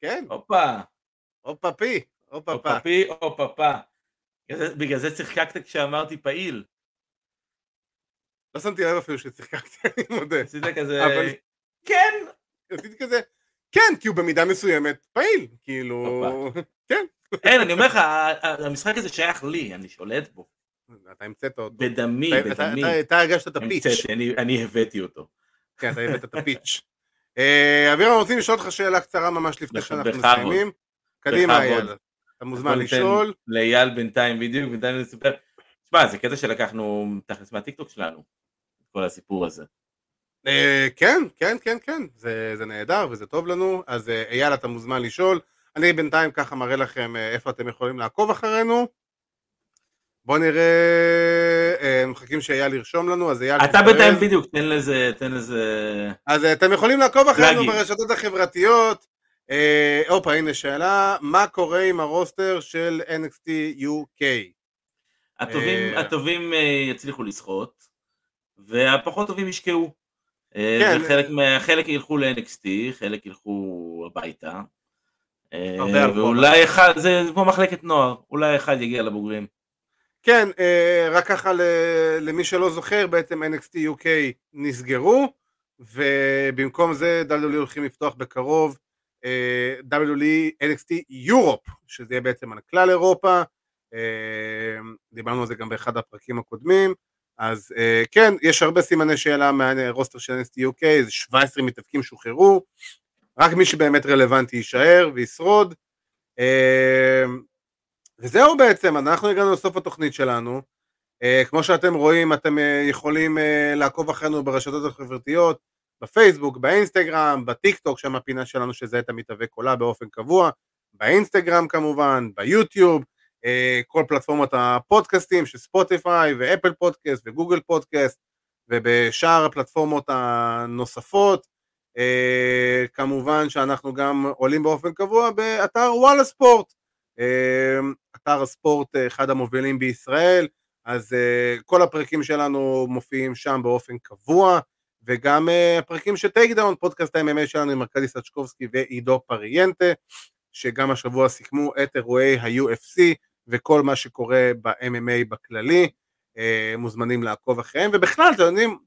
כן. הופה. הופה פי. הופה פה. הופה פי, הופה פה. בגלל זה צחקקת כשאמרתי פעיל. לא שמתי לב אפילו שצחקקתי, [laughs] אני מודה. עשית כזה... כן! עשיתי כזה, כן, כי הוא במידה מסוימת פעיל, כאילו... כן. אין, אני אומר לך, המשחק הזה שייך לי, אני שולט בו. אתה המצאת אותו. בדמי, בדמי. אתה הרגשת את הפיץ'. אני הבאתי אותו. כן, אתה הבאת את הפיץ'. אבירם, רוצים לשאול אותך שאלה קצרה ממש לפני שאנחנו מסיימים. קדימה, אייל. אתה מוזמן לשאול. לאייל בינתיים בדיוק, בינתיים נספר. תשמע, זה קטע שלקחנו תכלס מהטיקטוק שלנו, כל הסיפור הזה. כן, כן, כן, כן, זה נהדר וזה טוב לנו, אז אייל אתה מוזמן לשאול. אני בינתיים ככה מראה לכם איפה אתם יכולים לעקוב אחרינו. בואו נראה, מחכים שאייל ירשום לנו, אז אייל... אתה בינתיים בדיוק, תן לזה, תן לזה... אז אתם יכולים לעקוב אחרינו ברשתות החברתיות. הופה, הנה שאלה, מה קורה עם הרוסטר של NXT UK? הטובים, הטובים יצליחו לשחות, והפחות טובים ישקעו. כן. חלק, חלק ילכו ל-NXT, חלק ילכו הביתה. ואולי אחד, זה כמו מחלקת נוער, אולי אחד יגיע לבוגרים. כן, רק ככה למי שלא זוכר, בעצם NXT UK נסגרו, ובמקום זה WWE הולכים לפתוח בקרוב WWE NXT יורופ, שזה יהיה בעצם על כלל אירופה, דיברנו על זה גם באחד הפרקים הקודמים, אז כן, יש הרבה סימני שאלה מהרוסטר של NXT UK, איזה 17 מתאבקים שוחררו, רק מי שבאמת רלוונטי יישאר וישרוד. וזהו בעצם, אנחנו הגענו לסוף התוכנית שלנו. כמו שאתם רואים, אתם יכולים לעקוב אחרינו ברשתות החברתיות, בפייסבוק, באינסטגרם, בטיק טוק, שם הפינה שלנו זהה את המתאבק עולה באופן קבוע, באינסטגרם כמובן, ביוטיוב, כל פלטפורמות הפודקאסטים של ספוטיפיי ואפל פודקאסט וגוגל פודקאסט ובשאר הפלטפורמות הנוספות. כמובן שאנחנו גם עולים באופן קבוע באתר וואלה ספורט, אתר הספורט אחד המובילים בישראל, אז כל הפרקים שלנו מופיעים שם באופן קבוע, וגם הפרקים של Takedown, פודקאסט ה-MMA שלנו עם ארכדי סצ'קובסקי ועידו פריאנטה, שגם השבוע סיכמו את אירועי ה-UFC וכל מה שקורה ב-MMA בכללי, מוזמנים לעקוב אחריהם, ובכלל, אתם יודעים,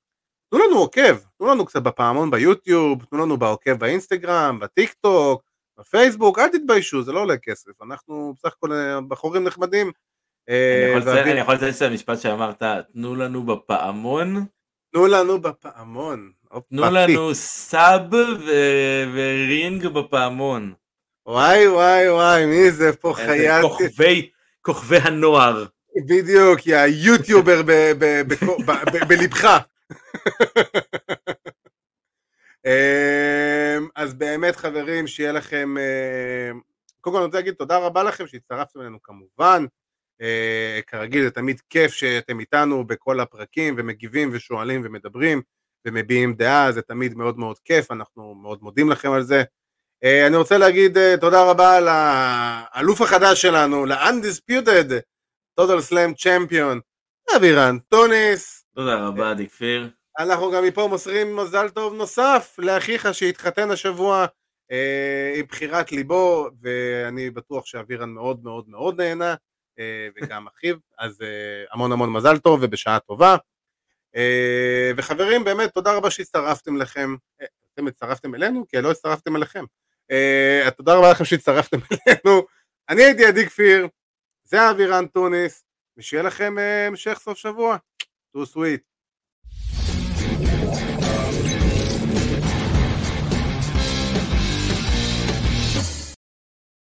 תנו לנו עוקב, תנו לנו קליק בפעמון ביוטיוב, תנו לנו בעוקב באינסטגרם, בטיק טוק, בפייסבוק, אל תתביישו, זה לא עולה כסף, אנחנו בסך הכל בחורים נחמדים. אני יכול לציין את המשפט שאמרת, תנו לנו בפעמון. תנו לנו בפעמון. תנו לנו סאב ורינג בפעמון. וואי וואי וואי, מי זה פה חייל? כוכבי הנוער. בדיוק, יא יוטיובר בלבך. אז באמת חברים, שיהיה לכם, קודם כל אני רוצה להגיד תודה רבה לכם שהצטרפתם אלינו כמובן, אה, כרגיל זה תמיד כיף שאתם איתנו בכל הפרקים ומגיבים ושואלים ומדברים ומביעים דעה, זה תמיד מאוד מאוד כיף, אנחנו מאוד מודים לכם על זה. אה, אני רוצה להגיד אה, תודה רבה לאלוף החדש שלנו, ל-Undisputed Total Slam Champion, אבירן טוניס. תודה רבה, דיק פיר. אנחנו גם מפה מוסרים מזל טוב נוסף לאחיך שהתחתן השבוע אה, עם בחירת ליבו, ואני בטוח שאבירן מאוד מאוד מאוד נהנה, אה, וגם אחיו, אז אה, המון המון מזל טוב ובשעה טובה. אה, וחברים, באמת, תודה רבה שהצטרפתם לכם. אה, אתם הצטרפתם אלינו? כי לא הצטרפתם אליכם. אה, תודה רבה לכם שהצטרפתם [laughs] אלינו. אני הייתי עדי כפיר, זה אבירן טוניס, ושיהיה לכם המשך סוף שבוע. טו סוויט.